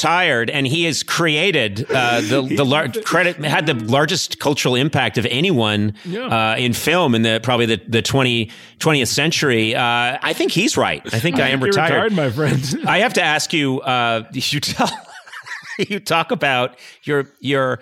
and he has created uh, the (laughs) the lar- credit had the largest cultural impact of anyone uh, in film in the probably the the 20, 20th century, uh, I think he's right. I think I, am You're retired. retired, my friend. (laughs) I have to ask you. Uh, you tell (laughs) you talk about your your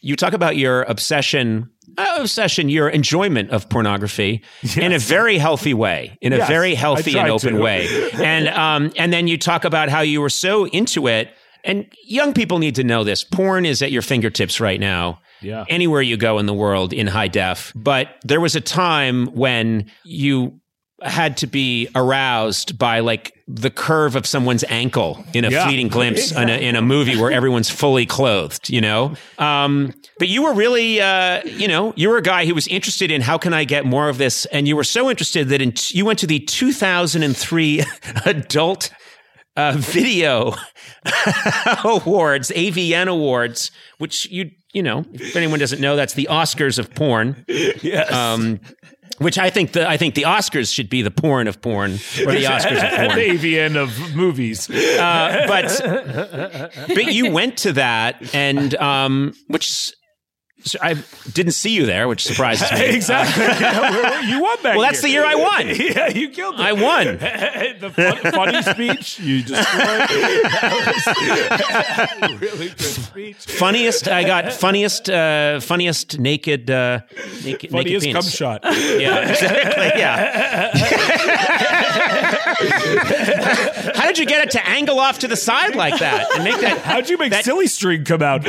you talk about your obsession. Uh, obsession, your enjoyment of pornography in a very healthy way, in a Yes, very healthy and open to. way, and um, and then you talk about how you were so into it, and young people need to know this: porn is at your fingertips right now. Yeah. anywhere you go in the world in high def. But there was a time when you had to be aroused by like the curve of someone's ankle in a Yeah. fleeting glimpse in, a, in a movie where everyone's fully clothed, you know? Um, but you were really, uh, you know, you were a guy who was interested in how can I get more of this? And you were so interested that in, you went to the 2003 (laughs) adult uh, (laughs) video awards, AVN awards, which you, you know, if anyone doesn't know, that's the Oscars of porn. yes. Um, which I think the I think the Oscars should be the porn of porn or the Oscars of (laughs) the porn. AVN of movies. Uh, but but you went to that and um, which so I didn't see you there, which surprises me. (laughs) exactly. Yeah, you won that. Well, that's the year I won. (laughs) Yeah, you killed it. I won. (laughs) the fun, funny speech you destroyed. Really good speech. Funniest I got funniest uh, funniest naked uh, naked Funniest naked cum shot. Yeah, exactly. Yeah. How did you get it to angle off to the side like that and make that? How'd you make That- silly string come out?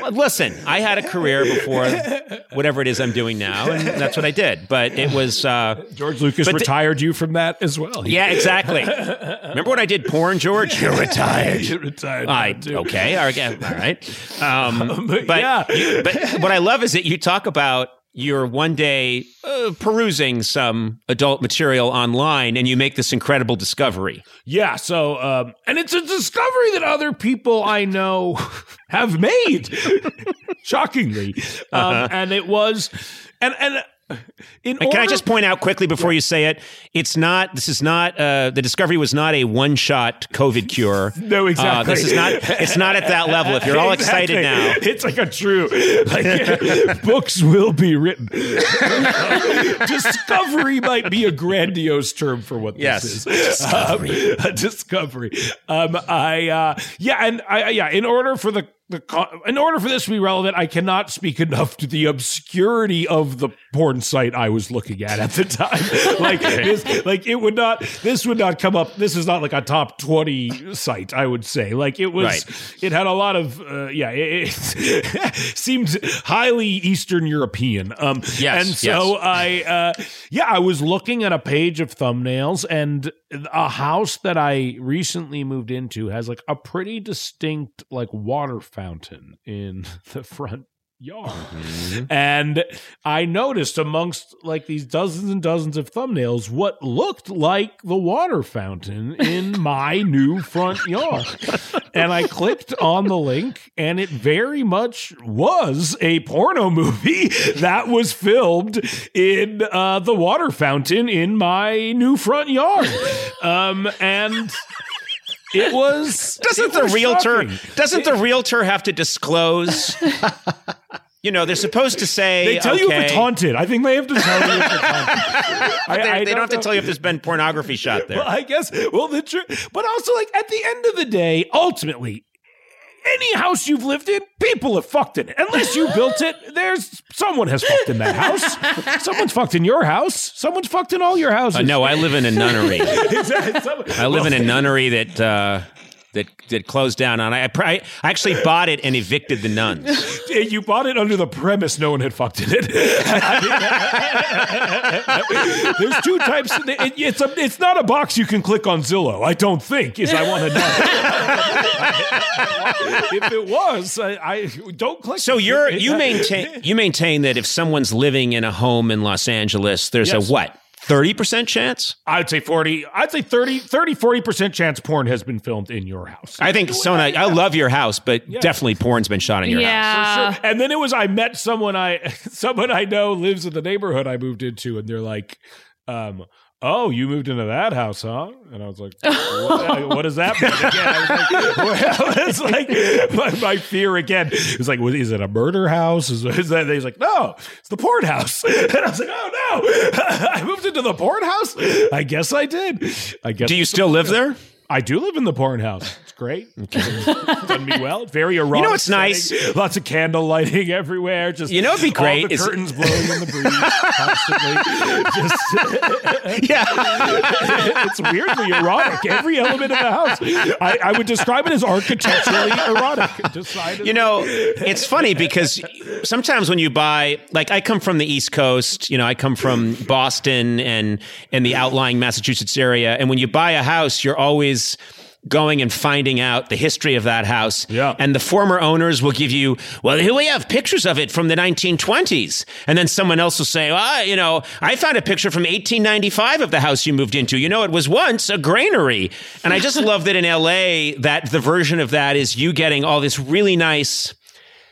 Well, (laughs) Listen, I had a career before whatever it is I'm doing now, and that's what I did. But it was, uh, George Lucas retired you from that as well. yeah, exactly. Remember when I did porn, George? (laughs) You're retired. You retired. I okay, all right, all right. Um, (laughs) But but yeah. you- but what I love is that you talk about you're one day uh, perusing some adult material online, and you make this incredible discovery. Yeah, so um and it's a discovery that other people I know (laughs) have made. (laughs) Shockingly. Um and it was and and in And can I just point out quickly before you say it? It's not. This is not. Uh, the discovery was not a one-shot COVID cure. (laughs) No, exactly. Uh, this is not. It's not at that level. If you're all excited now, It's like a true like (laughs) books will be written. (laughs) discovery might be a grandiose term for what Yes. this is. Discovery. a discovery. Um I uh yeah, and I yeah, in order for the the in order for this to be relevant, I cannot speak enough to the obscurity of the porn site I was looking at at the time. (laughs) like this, like it would not. This would not come up. This is not like a top twenty site. I would say. Like it was. Right. It had a lot of. Uh, yeah. It, it (laughs) seemed highly Eastern European. Um. Yes, And so yes. I. Uh, yeah. I was looking at a page of thumbnails, and a house that I recently moved into has like a pretty distinct like water fountain in (laughs) the front yard. And I noticed amongst like these dozens and dozens of thumbnails what looked like the water fountain in (laughs) my new front yard. And I clicked on the link, and it very much was a porno movie (laughs) that was filmed in uh, the water fountain in my new front yard. Um, and it was (laughs) doesn't it the was realtor shocking. doesn't the realtor have to disclose? (laughs) you know, they're supposed to say They tell you if it's haunted. I think they have to tell you if it's haunted. (laughs) I, They, I they don't have to know. tell you if there's been pornography shot there. Well, I guess. Well, the tr- but also like at the end of the day, ultimately, any house you've lived in, people have fucked in it. Unless you built it, there's someone has fucked in that house. Someone's fucked in your house. Someone's fucked in all your houses. Uh, no, I live in a nunnery. (laughs) I live in a nunnery that uh, that that closed down on. I, I, I actually bought it and evicted the nuns. (laughs) You bought it under the premise no one had fucked in it. (laughs) There's two types. It, it's a. It's not a box you can click on Zillow. I don't think. Is I want to know. if it was, I, I don't click. So you're you (laughs) maintain you maintain that if someone's living in a home in Los Angeles, there's Yes. a what thirty percent chance? I'd say 40. I'd say 30, 30 40% chance porn has been filmed in your house. I think Sona. I love your house, but definitely porn's been shot in your house. yeah. For sure. And then it was I met someone I (laughs) someone I know lives in the neighborhood I moved into, and they're like, um, "Oh, you moved into that house, huh?" And I was like, (laughs) "What, what does that mean?" Again, I was like, (laughs) well, it's like my, my fear again. It's like, is it a murder house? Is, is that? He's like, "No, it's the porn house." (laughs) And I was like, "Oh no, I moved into the porn house." I guess I did. I guess. Do you still live there? I do live in the porn house. It's great. (laughs) Done me well. Very erotic. You know what's nice? Lots of candle lighting (laughs) everywhere. Just You know it'd be great the is- curtains blowing in the breeze constantly. (laughs) Just Yeah. it's weirdly erotic. Every element of the house. I, I would describe it as architecturally erotic. Decidedly. You know, it's funny because sometimes when you buy, like, I come from the East Coast. You know, I come from Boston and and the outlying Massachusetts area. And when you buy a house, you're always going and finding out the history of that house. Yeah. And the former owners will give you, well, here we have pictures of it from the 1920s. And then someone else will say, well, you know, I found a picture from 1895 of the house you moved into. You know, it was once a granary. And I just (laughs) love that in LA, that the version of that is you getting all this really nice,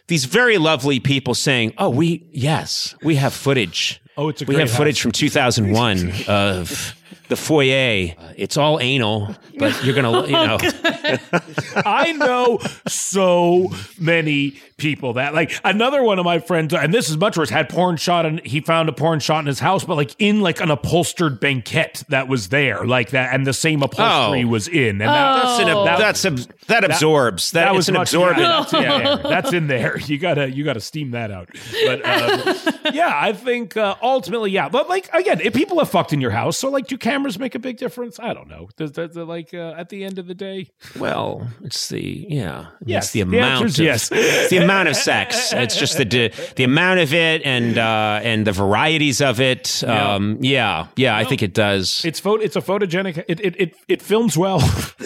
these very lovely people saying, oh, we, yes, we have footage. Oh, it's a we have footage from 2001 (laughs) of the foyer. It's all anal, but you're to, you know. (laughs) I know so many people that like another one of my friends, and this is much worse, had porn shot and he found a porn shot in his house, but like in like an upholstered banquette that was there, like that, and the same upholstery Oh. was in, and that, That's an, Oh. ab- that's ab- that absorbs. That, that was an absorbent. Yeah, that's, yeah, that's in there. (laughs) You gotta you gotta steam that out. But um, yeah, I think uh, ultimately, yeah. But like again, if people have fucked in your house, so like, do cameras make a big difference? I don't know. Does that like uh, at the end of the day? Well, it's the yeah, Yes. it's the amount. of, yes. it's the amount of sex. It's just the the, the amount of it and uh, and the varieties of it. Um, yeah, yeah, I think it does. It's photo. It's a photogenic. It it it, it films well. (laughs) (laughs)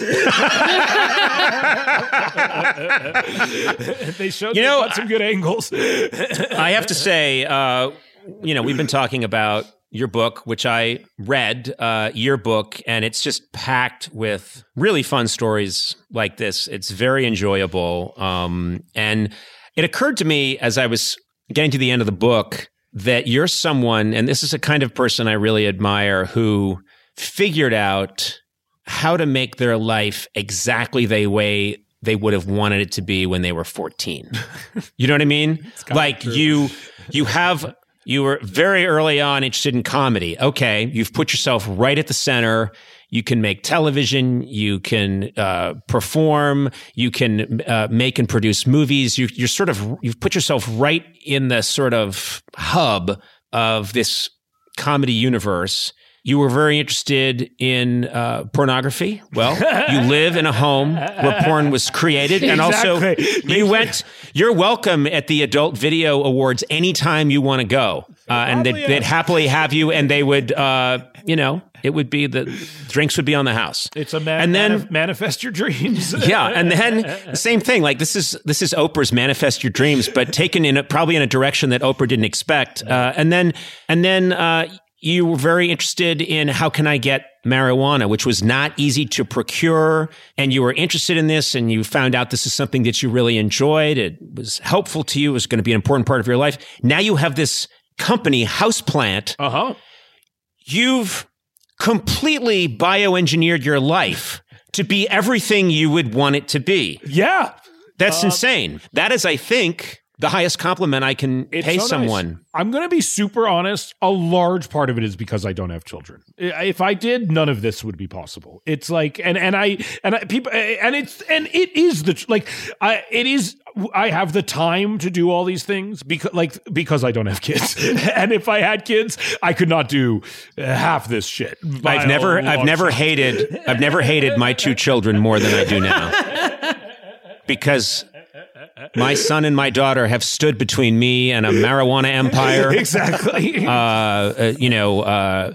they showed You know, some good angles. I have to say, uh, you know, we've been talking about your book, which I read, uh, your book, and it's just packed with really fun stories like this. It's very enjoyable. Um, and it occurred to me as I was getting to the end of the book that you're someone, and this is a kind of person I really admire who figured out how to make their life exactly the way they would have wanted it to be when they were 14. (laughs) You know what I mean? Like you you have you were very early on interested in comedy. Okay, you've put yourself right at the center. You can make television. You can uh, perform. You can uh, make and produce movies. You, you're sort of you've put yourself right in the sort of hub of this comedy universe. You were very interested in uh, pornography. Well, (laughs) you live in a home where porn was created, and also you went. You're welcome at the Adult Video Awards anytime you want to go, uh, and they'd, they'd happily have you. And they would, uh, you know, it would be the drinks would be on the house. It's a man. and then manif- manifest your dreams. (laughs) yeah, and then (laughs) same thing. Like this is this is Oprah's manifest your dreams, but taken in a, probably in a direction that Oprah didn't expect. Uh, and then and then uh, you were very interested in how can I get marijuana, which was not easy to procure. And you were interested in this, and you found out this is something that you really enjoyed. It was helpful to you. It was going to be an important part of your life. Now you have this company, Houseplant. Uh huh. You've completely bioengineered your life to be everything you would want it to be. Yeah. That's insane. That is, I think, the highest compliment I can It's pay so nice. someone. I'm going to be super honest. A large part of it is because I don't have children. If I did, none of this would be possible. It's like, and and I and I, people, and it's and it is the like, I it is. I have the time to do all these things because like because I don't have kids. (laughs) and if I had kids, I could not do half this shit. I've never, I've never shot. hated, I've never hated my two children more than I do now, (laughs) because my son and my daughter have stood between me and a marijuana empire. (laughs) exactly. Uh, uh, you know, uh,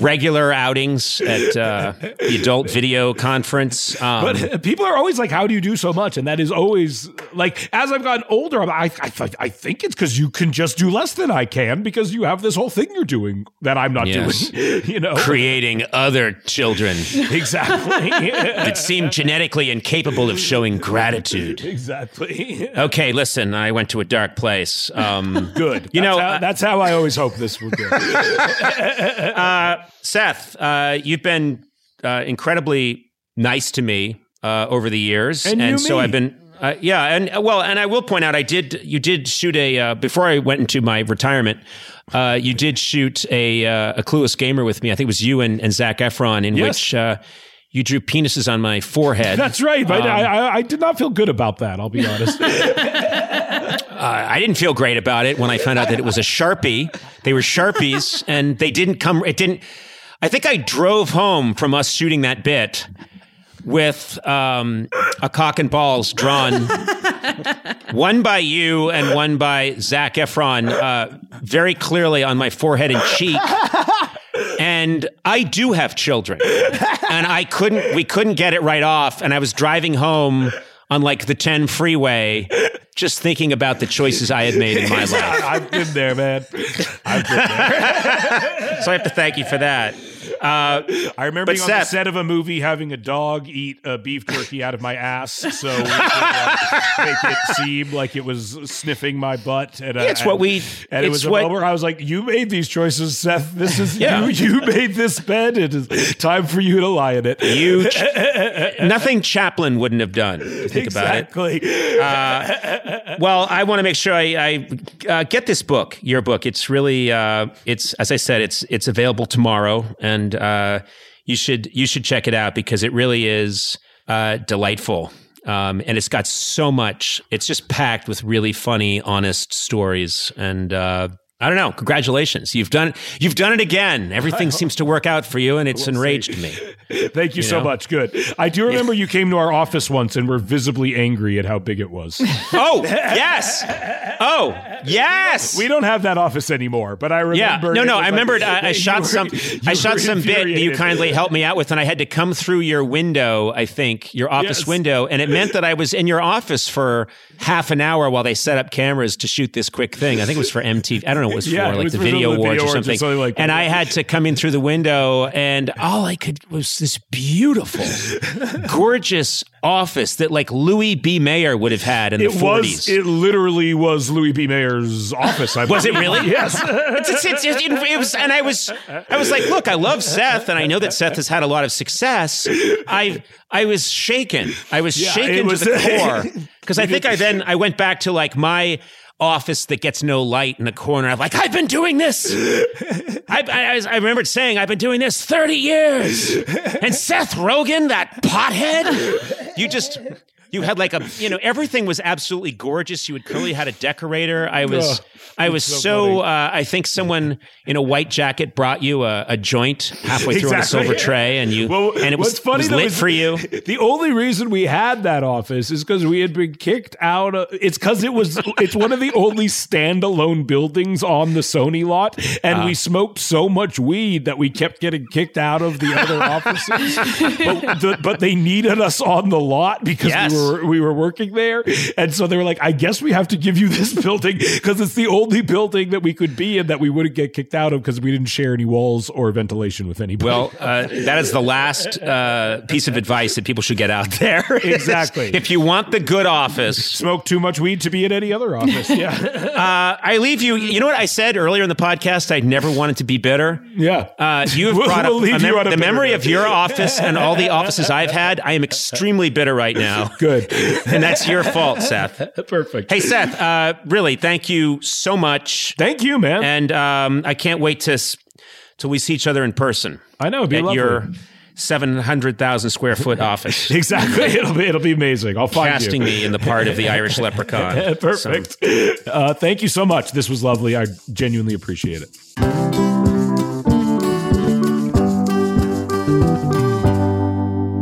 regular outings at uh, the adult video conference. Um, But people are always like, "How do you do so much?" And that is always like, as I've gotten older, I'm, I I, I think it's because you can just do less than I can because you have this whole thing you're doing that I'm not Yes. doing. (laughs) You know, creating other children exactly, (laughs) that seem genetically incapable of showing gratitude. exactly. Okay, listen, I went to a dark place. Um, (laughs) Good. You That's know, how, uh, that's how I always hope this would go. (laughs) uh, Seth, uh, you've been uh, incredibly nice to me uh, over the years, And you so me. I've been. Uh, yeah, and well, and I will point out, I did. You did shoot a uh, before I went into my retirement. Uh, you did shoot a uh, a clueless gamer with me. I think it was you and, and Zac Efron, in Yes. which uh, you drew penises on my forehead. That's right. But Um, I, I, I did not feel good about that. I'll be honest. (laughs) Uh, I didn't feel great about it when I found out that it was a sharpie. They were sharpies, and they didn't come. It didn't. I think I drove home from us shooting that bit with um, a cock and balls drawn, one by you and one by Zac Efron, uh, very clearly on my forehead and cheek. And I do have children, and I couldn't. We couldn't get it right off, and I was driving home on like the 10 freeway just thinking about the choices I had made in my (laughs) life. I've been there, man. I've been there. So I have to thank you for that. Uh, I remember being on the Seth- set of a movie having a dog eat a beef jerky out of my ass, so we could, uh, (laughs) make it seem like it was sniffing my butt. And uh, It's what we- And it was a what- moment where I was like, "You made these choices, Seth. This is Yeah. you. You made this bed. It is time for you to lie in it." you, (laughs) nothing Chaplin wouldn't have done. Think about it. Well, I want to make sure I, I uh, get this book, your book. It's really, uh, it's as I said, it's it's available tomorrow, and uh, you should you should check it out because it really is uh, delightful. Um, and it's got so much. It's just packed with really funny, honest stories, and uh, I don't know. Congratulations, you've done you've done it again. Everything seems to work out for you, and it's enraged me. (laughs) Thank you, so know? much. Good. I do remember you came to our office once and were visibly angry at how big it was. (laughs) Oh yes, oh yes. we don't have that office anymore, but I remember Yeah, no, no. I like- remembered. (laughs) Uh, I, I shot were- some. I shot some bit that you kindly helped me out with, and I had to come through your window. I think your office Yes. window, and it meant that I was in your office for half an hour while they set up cameras to shoot this quick thing. I think it was for MTV. I don't know was Yeah, for, like was the Video the Awards Video or Awards or something. something like and. I had to come in through the window, and all I could was this beautiful, (laughs) gorgeous office that like Louis B. Mayer would have had in the It forties. was. It literally was Louis B. Mayer's office. I Was it really? (laughs) Yes. It's, it's, it's, it's, it was, and I was, I was like, look, I love Seth, and I know that Seth has had a lot of success. I, I was shaken. I was Yeah, shaken was- to the (laughs) core because I think I then I went back to like my office that gets no light in the corner. I'm like, I've been doing this. (laughs) I, I, I remembered saying, I've been doing this 30 years. And Seth Rogen, that pothead, you just. You had like a, you know, everything was absolutely gorgeous. You had clearly had a decorator. I was, Oh, I was so so. uh, I think someone in a white jacket brought you a, a joint halfway through on a silver tray, and you, Well, and it was, funny was lit is for you. The only reason we had that office is because we had been kicked out. Of, it's because it was. It's one of the only standalone buildings on the Sony lot, and Ah. we smoked so much weed that we kept getting kicked out of the other offices. (laughs) but, the, but they needed us on the lot because Yes. we were we were working there, and so they were like, "I guess we have to give you this (laughs) building because it's the only building that we could be in that we wouldn't get kicked out of because we didn't share any walls or ventilation with anybody." Well, uh, that is the last uh, piece of advice that people should get out there. (laughs) Exactly. if you want the good office, smoke too much weed to be in any other office. (laughs) Yeah. uh, I leave you. You know what I said earlier in the podcast? I never wanted to be bitter. yeah. Uh, you have We'll- brought we'll up a mem- the memory note. of your office and all the offices I've had. I am extremely bitter right now. Good. Good. (laughs) and that's your fault, Seth. (laughs) Perfect. Hey, Seth. Uh, really, thank you so much, thank you, man. and um, I can't wait to s- till we see each other in person I know it'd be at lovely. your seven hundred thousand square foot (laughs) office. exactly. It'll be it'll be amazing. I'll find casting you. me in the part of the Irish leprechaun. Perfect. Uh, thank you so much. This was lovely. I genuinely appreciate it.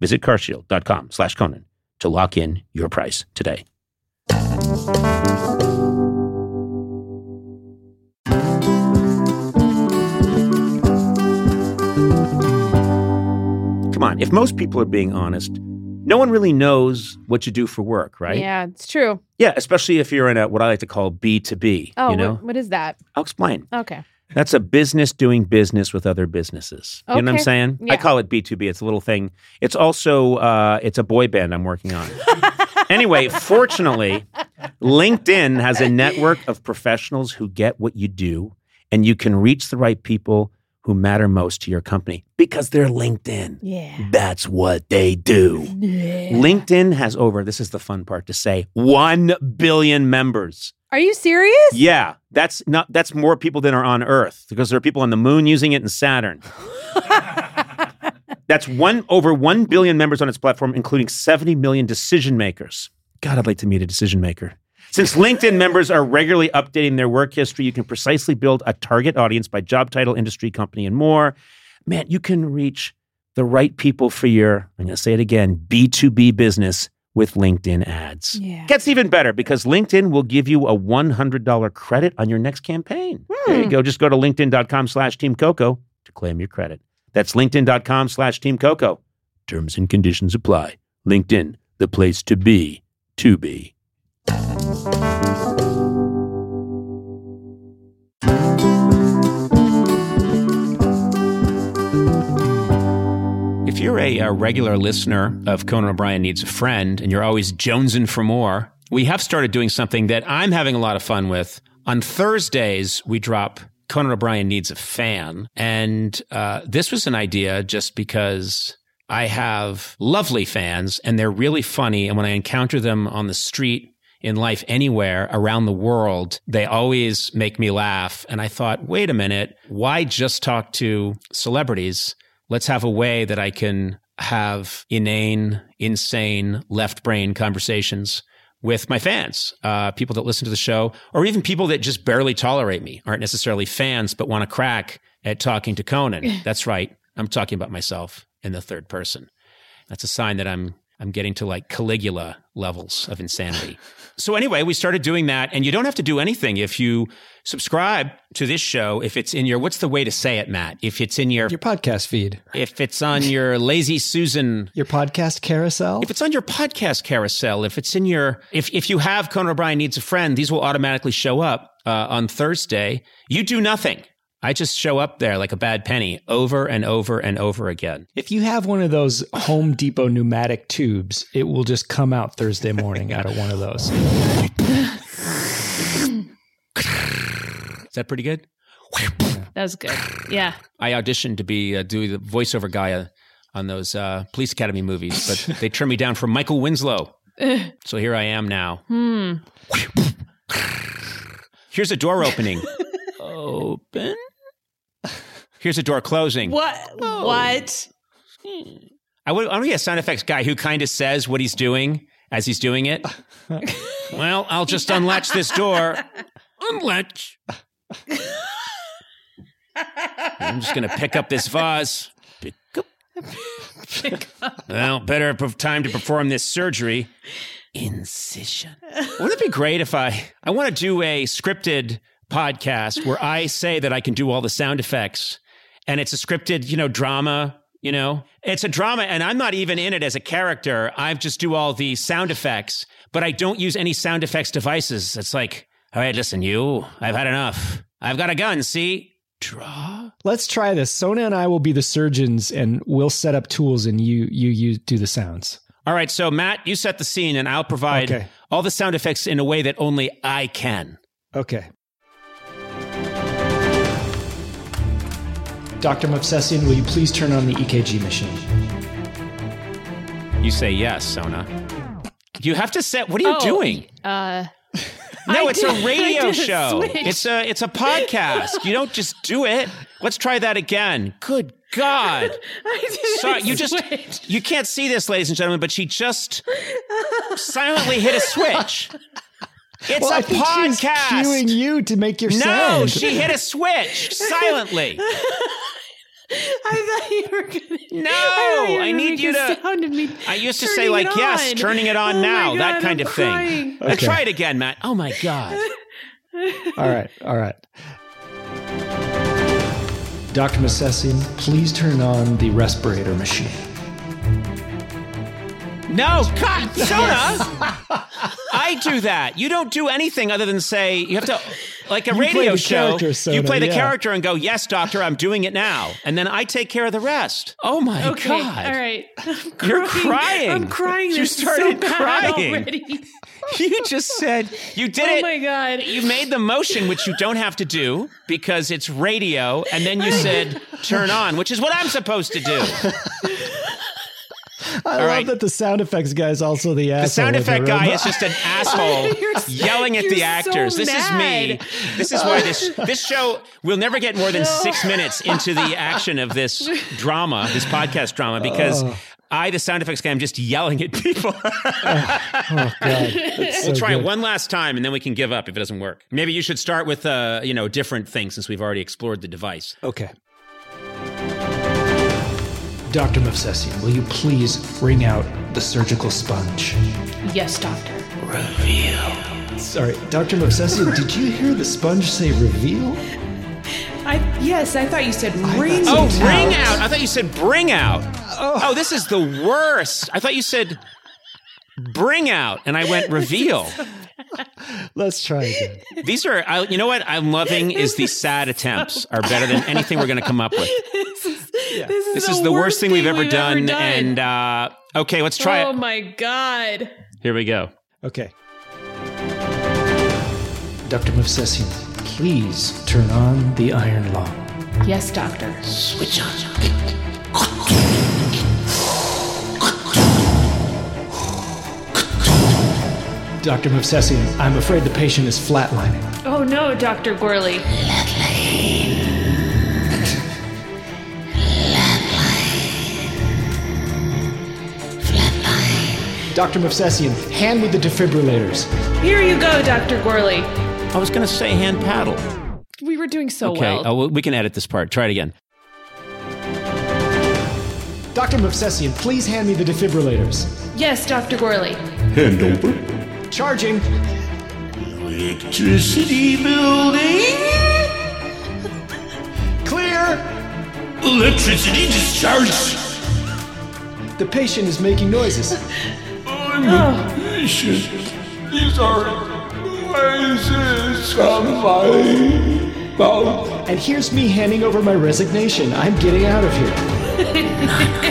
Visit carshield.com slash Conan to lock in your price today. Come on, if most people are being honest, no one really knows what you do for work, right? Yeah, it's true. Yeah, especially if you're in a what I like to call B2B. Oh, you know? what, what is that? I'll explain. Okay. That's a business doing business with other businesses. You know what I'm Okay. saying? I call it B2B. It's a little thing. It's also uh, it's a boy band I'm working on. (laughs) anyway, fortunately, LinkedIn has a network of professionals who get what you do, and you can reach the right people who matter most to your company because they're LinkedIn. Yeah. That's what they do. LinkedIn has over, this is the fun part to say, 1 billion members. Are you serious? Yeah, that's not that's more people than are on Earth because there are people on the moon using it and Saturn. (laughs) that's one over 1 billion members on its platform including 70 million decision makers. God, I'd like to meet a decision maker. Since LinkedIn members are regularly updating their work history, you can precisely build a target audience by job title, industry, company, and more. Man, you can reach the right people for your, I'm going to say it again, B2B business with LinkedIn ads. Yeah. Gets even better because LinkedIn will give you a $100 credit on your next campaign. There you Hmm. go. Just go to linkedin.com slash Team Coco to claim your credit. That's linkedin.com slash Team Coco. Terms and conditions apply. LinkedIn, the place to be, to be. You're a, uh regular listener of Conan O'Brien Needs a Friend and you're always jonesing for more, we have started doing something that I'm having a lot of fun with. On Thursdays, we drop Conan O'Brien Needs a Fan. And uh, this was an idea just because I have lovely fans and they're really funny. And when I encounter them on the street, in life anywhere around the world, they always make me laugh. And I thought, wait a minute, why just talk to celebrities? Let's have a way that I can have inane, insane, left brain conversations with my fans, uh, people that listen to the show, or even people that just barely tolerate me, aren't necessarily fans, but want to crack at talking to Conan. (laughs) That's right. I'm talking about myself in the third person. That's a sign that I'm I'm getting to like Caligula levels of insanity. (laughs) so anyway, we started doing that, and you don't have to do anything if you subscribe to this show. If it's in your what's the way to say it, Matt? If it's in your, Your podcast feed, if it's on your (laughs) lazy Susan your podcast carousel. if it's on your podcast carousel, if it's in your, if, if you have Conan O'Brien needs a friend, these will automatically show up uh, on Thursday. You do nothing. I just show up there like a bad penny over and over and over again. If you have one of those Home Depot pneumatic tubes, it will just come out Thursday morning out of one of those. Is that pretty good? That was good. Yeah. I auditioned to be uh, do the voiceover guy uh, on those uh, police academy movies, but (laughs) they turned me down for Michael Winslow. (laughs) so here I am now. Hmm. Here's a door opening. (laughs) Open. Here's a door closing. What? Oh. What? Hmm. I would, I want to be a sound effects guy who kind of says what he's doing as he's doing it. (laughs) well, I'll just unlatch this door. (laughs) Unlatch. I'm just going to pick up this vase. Pick up. pick up. Well, better p- time to perform this surgery. Incision. Wouldn't it be great if I I want to do a scripted podcast where I say that I can do all the sound effects and it's a scripted, you know, drama, you know. It's a drama and I'm not even in it as a character. I just do all the sound effects, but I don't use any sound effects devices. It's like, "All right, listen, you. I've had enough. I've got a gun, see? Draw. Let's try this. Sona and I will be the surgeons, and we'll set up tools, and you you you do the sounds. All right, so Matt, you set the scene and I'll provide Okay. all the sound effects in a way that only I can. Okay. Dr. Movsesian, will you please turn on the EKG machine? You say yes, Sona. You have to set. What are you Oh, doing? Uh, No, I it's did- a I radio show. switch. It's a it's a podcast. You don't just do it. Let's try that again. Good God. (laughs) Sorry, you just switch. you can't see this, ladies and gentlemen, but she just silently hit a switch. (laughs) It's well, a think she's podcast. cueing you to make your no, sound. she hit a switch (laughs) silently. I thought you were gonna. No, I, I need you to- Sound of me I used to say like yes, turning it on Oh now, that kind I'm of thing. crying. Let's Okay. try it again, Matt. Oh my God. (laughs) all right, all right. Dr. Movsesian, please turn on the respirator machine. No, God, Sona. (laughs) I do that. You don't do anything other than say you have to, like a You radio show. character, you play the yeah. character and go, "Yes, doctor, I'm doing it now," and then I take care of the rest. Oh my Okay, God! all right. I'm (laughs) You're crying. I'm crying. You This started so crying. already. (laughs) You just said you did Oh it. Oh my god. You made the motion, which you don't have to do because it's radio, and then you said "turn on," which is what I'm supposed to do. (laughs) I love right. that the sound effects guy is also the asshole. The sound the effect guy is just an (laughs) asshole (laughs) yelling at the so actors. this is me. This is why this (laughs) this show will never get more than six minutes into the action of this drama, this podcast drama, because I, the sound effects guy, am just yelling at people. Oh, God. That's we'll so try it one last time, and then we can give up if it doesn't work. Maybe you should start with uh, you know different things since we've already explored the device. Okay. Dr. Movsesian, will you please bring out the surgical sponge? Yes, doctor. Reveal. Sorry, Dr. Movsesian, (laughs) did you hear the sponge say reveal? I yes, I thought you said ring. Oh, It's ring out. out. I thought you said bring out. Oh. oh. this is the worst. I thought you said bring out, and I went reveal. (laughs) (laughs) Let's try again. These are, I, you know what I'm loving is these sad attempts are better than anything we're going to come up with. (laughs) this is this is, This is the worst thing we've ever done. done. And uh, okay, let's try oh it. Oh my god. Here we go. Okay. Dr. Movsesian, please turn on the iron lung. Yes, doctor. Switch on. Dr. Movsesian, I'm afraid the patient is flatlining. Oh no, Dr. Gorley. Flatlining. Flatline. Dr. Movsesian, hand me the defibrillators. Here you go, Dr. Gorley. I was going to say hand paddle. We were doing so Okay, well. oh, we can edit this part. Try it again. Dr. Movsesian, please hand me the defibrillators. Yes, Dr. Gorley. Hand over. Charging. Electricity building. Clear. Electricity discharge. The patient is making noises. I'm a oh. patient. These are noises from my mouth. And here's me handing over my resignation. I'm getting out of here.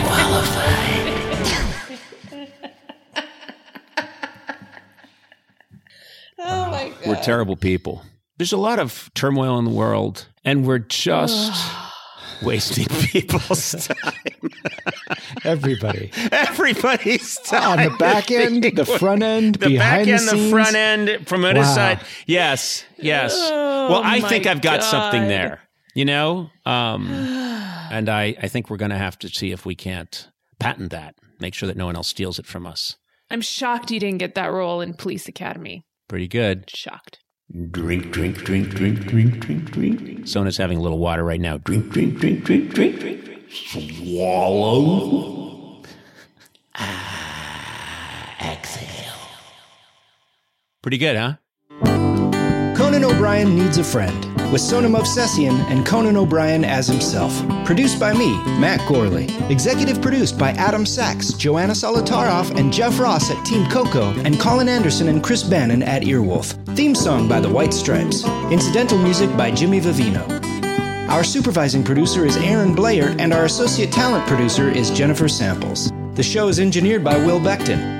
Oh my We're terrible people. There's a lot of turmoil in the world, and we're just (sighs) wasting people's time. (laughs) Everybody. Everybody's time. (laughs) On the back end, the front end, the behind back the end, the, scenes. front end, promoter Wow. side. Yes, yes. well, I think I've got something there. You know, um, (sighs) and I, I think we're going to have to see if we can't patent that. Make sure that no one else steals it from us. I'm shocked you didn't get that role in Police Academy. Pretty good. Shocked. Drink, drink, drink, drink, drink, drink, drink. Sona's having a little water right now. Drink, Drink, drink, drink, drink, drink. Drink. Swallow. Ah, exhale. pretty good, huh? O'Brien Needs a Friend, with Sona Movsesian and Conan O'Brien as himself. Produced by me, Matt Gorley. Executive produced by Adam Sachs, Joanna Solotaroff, and Jeff Ross at Team Coco, and Colin Anderson and Chris Bannon at Earwolf. Theme song by The White Stripes. Incidental music by Jimmy Vivino. Our supervising producer is Aaron Blair, and our associate talent producer is Jennifer Samples. The show is engineered by Will Becton.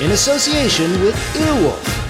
in association with Earwolf.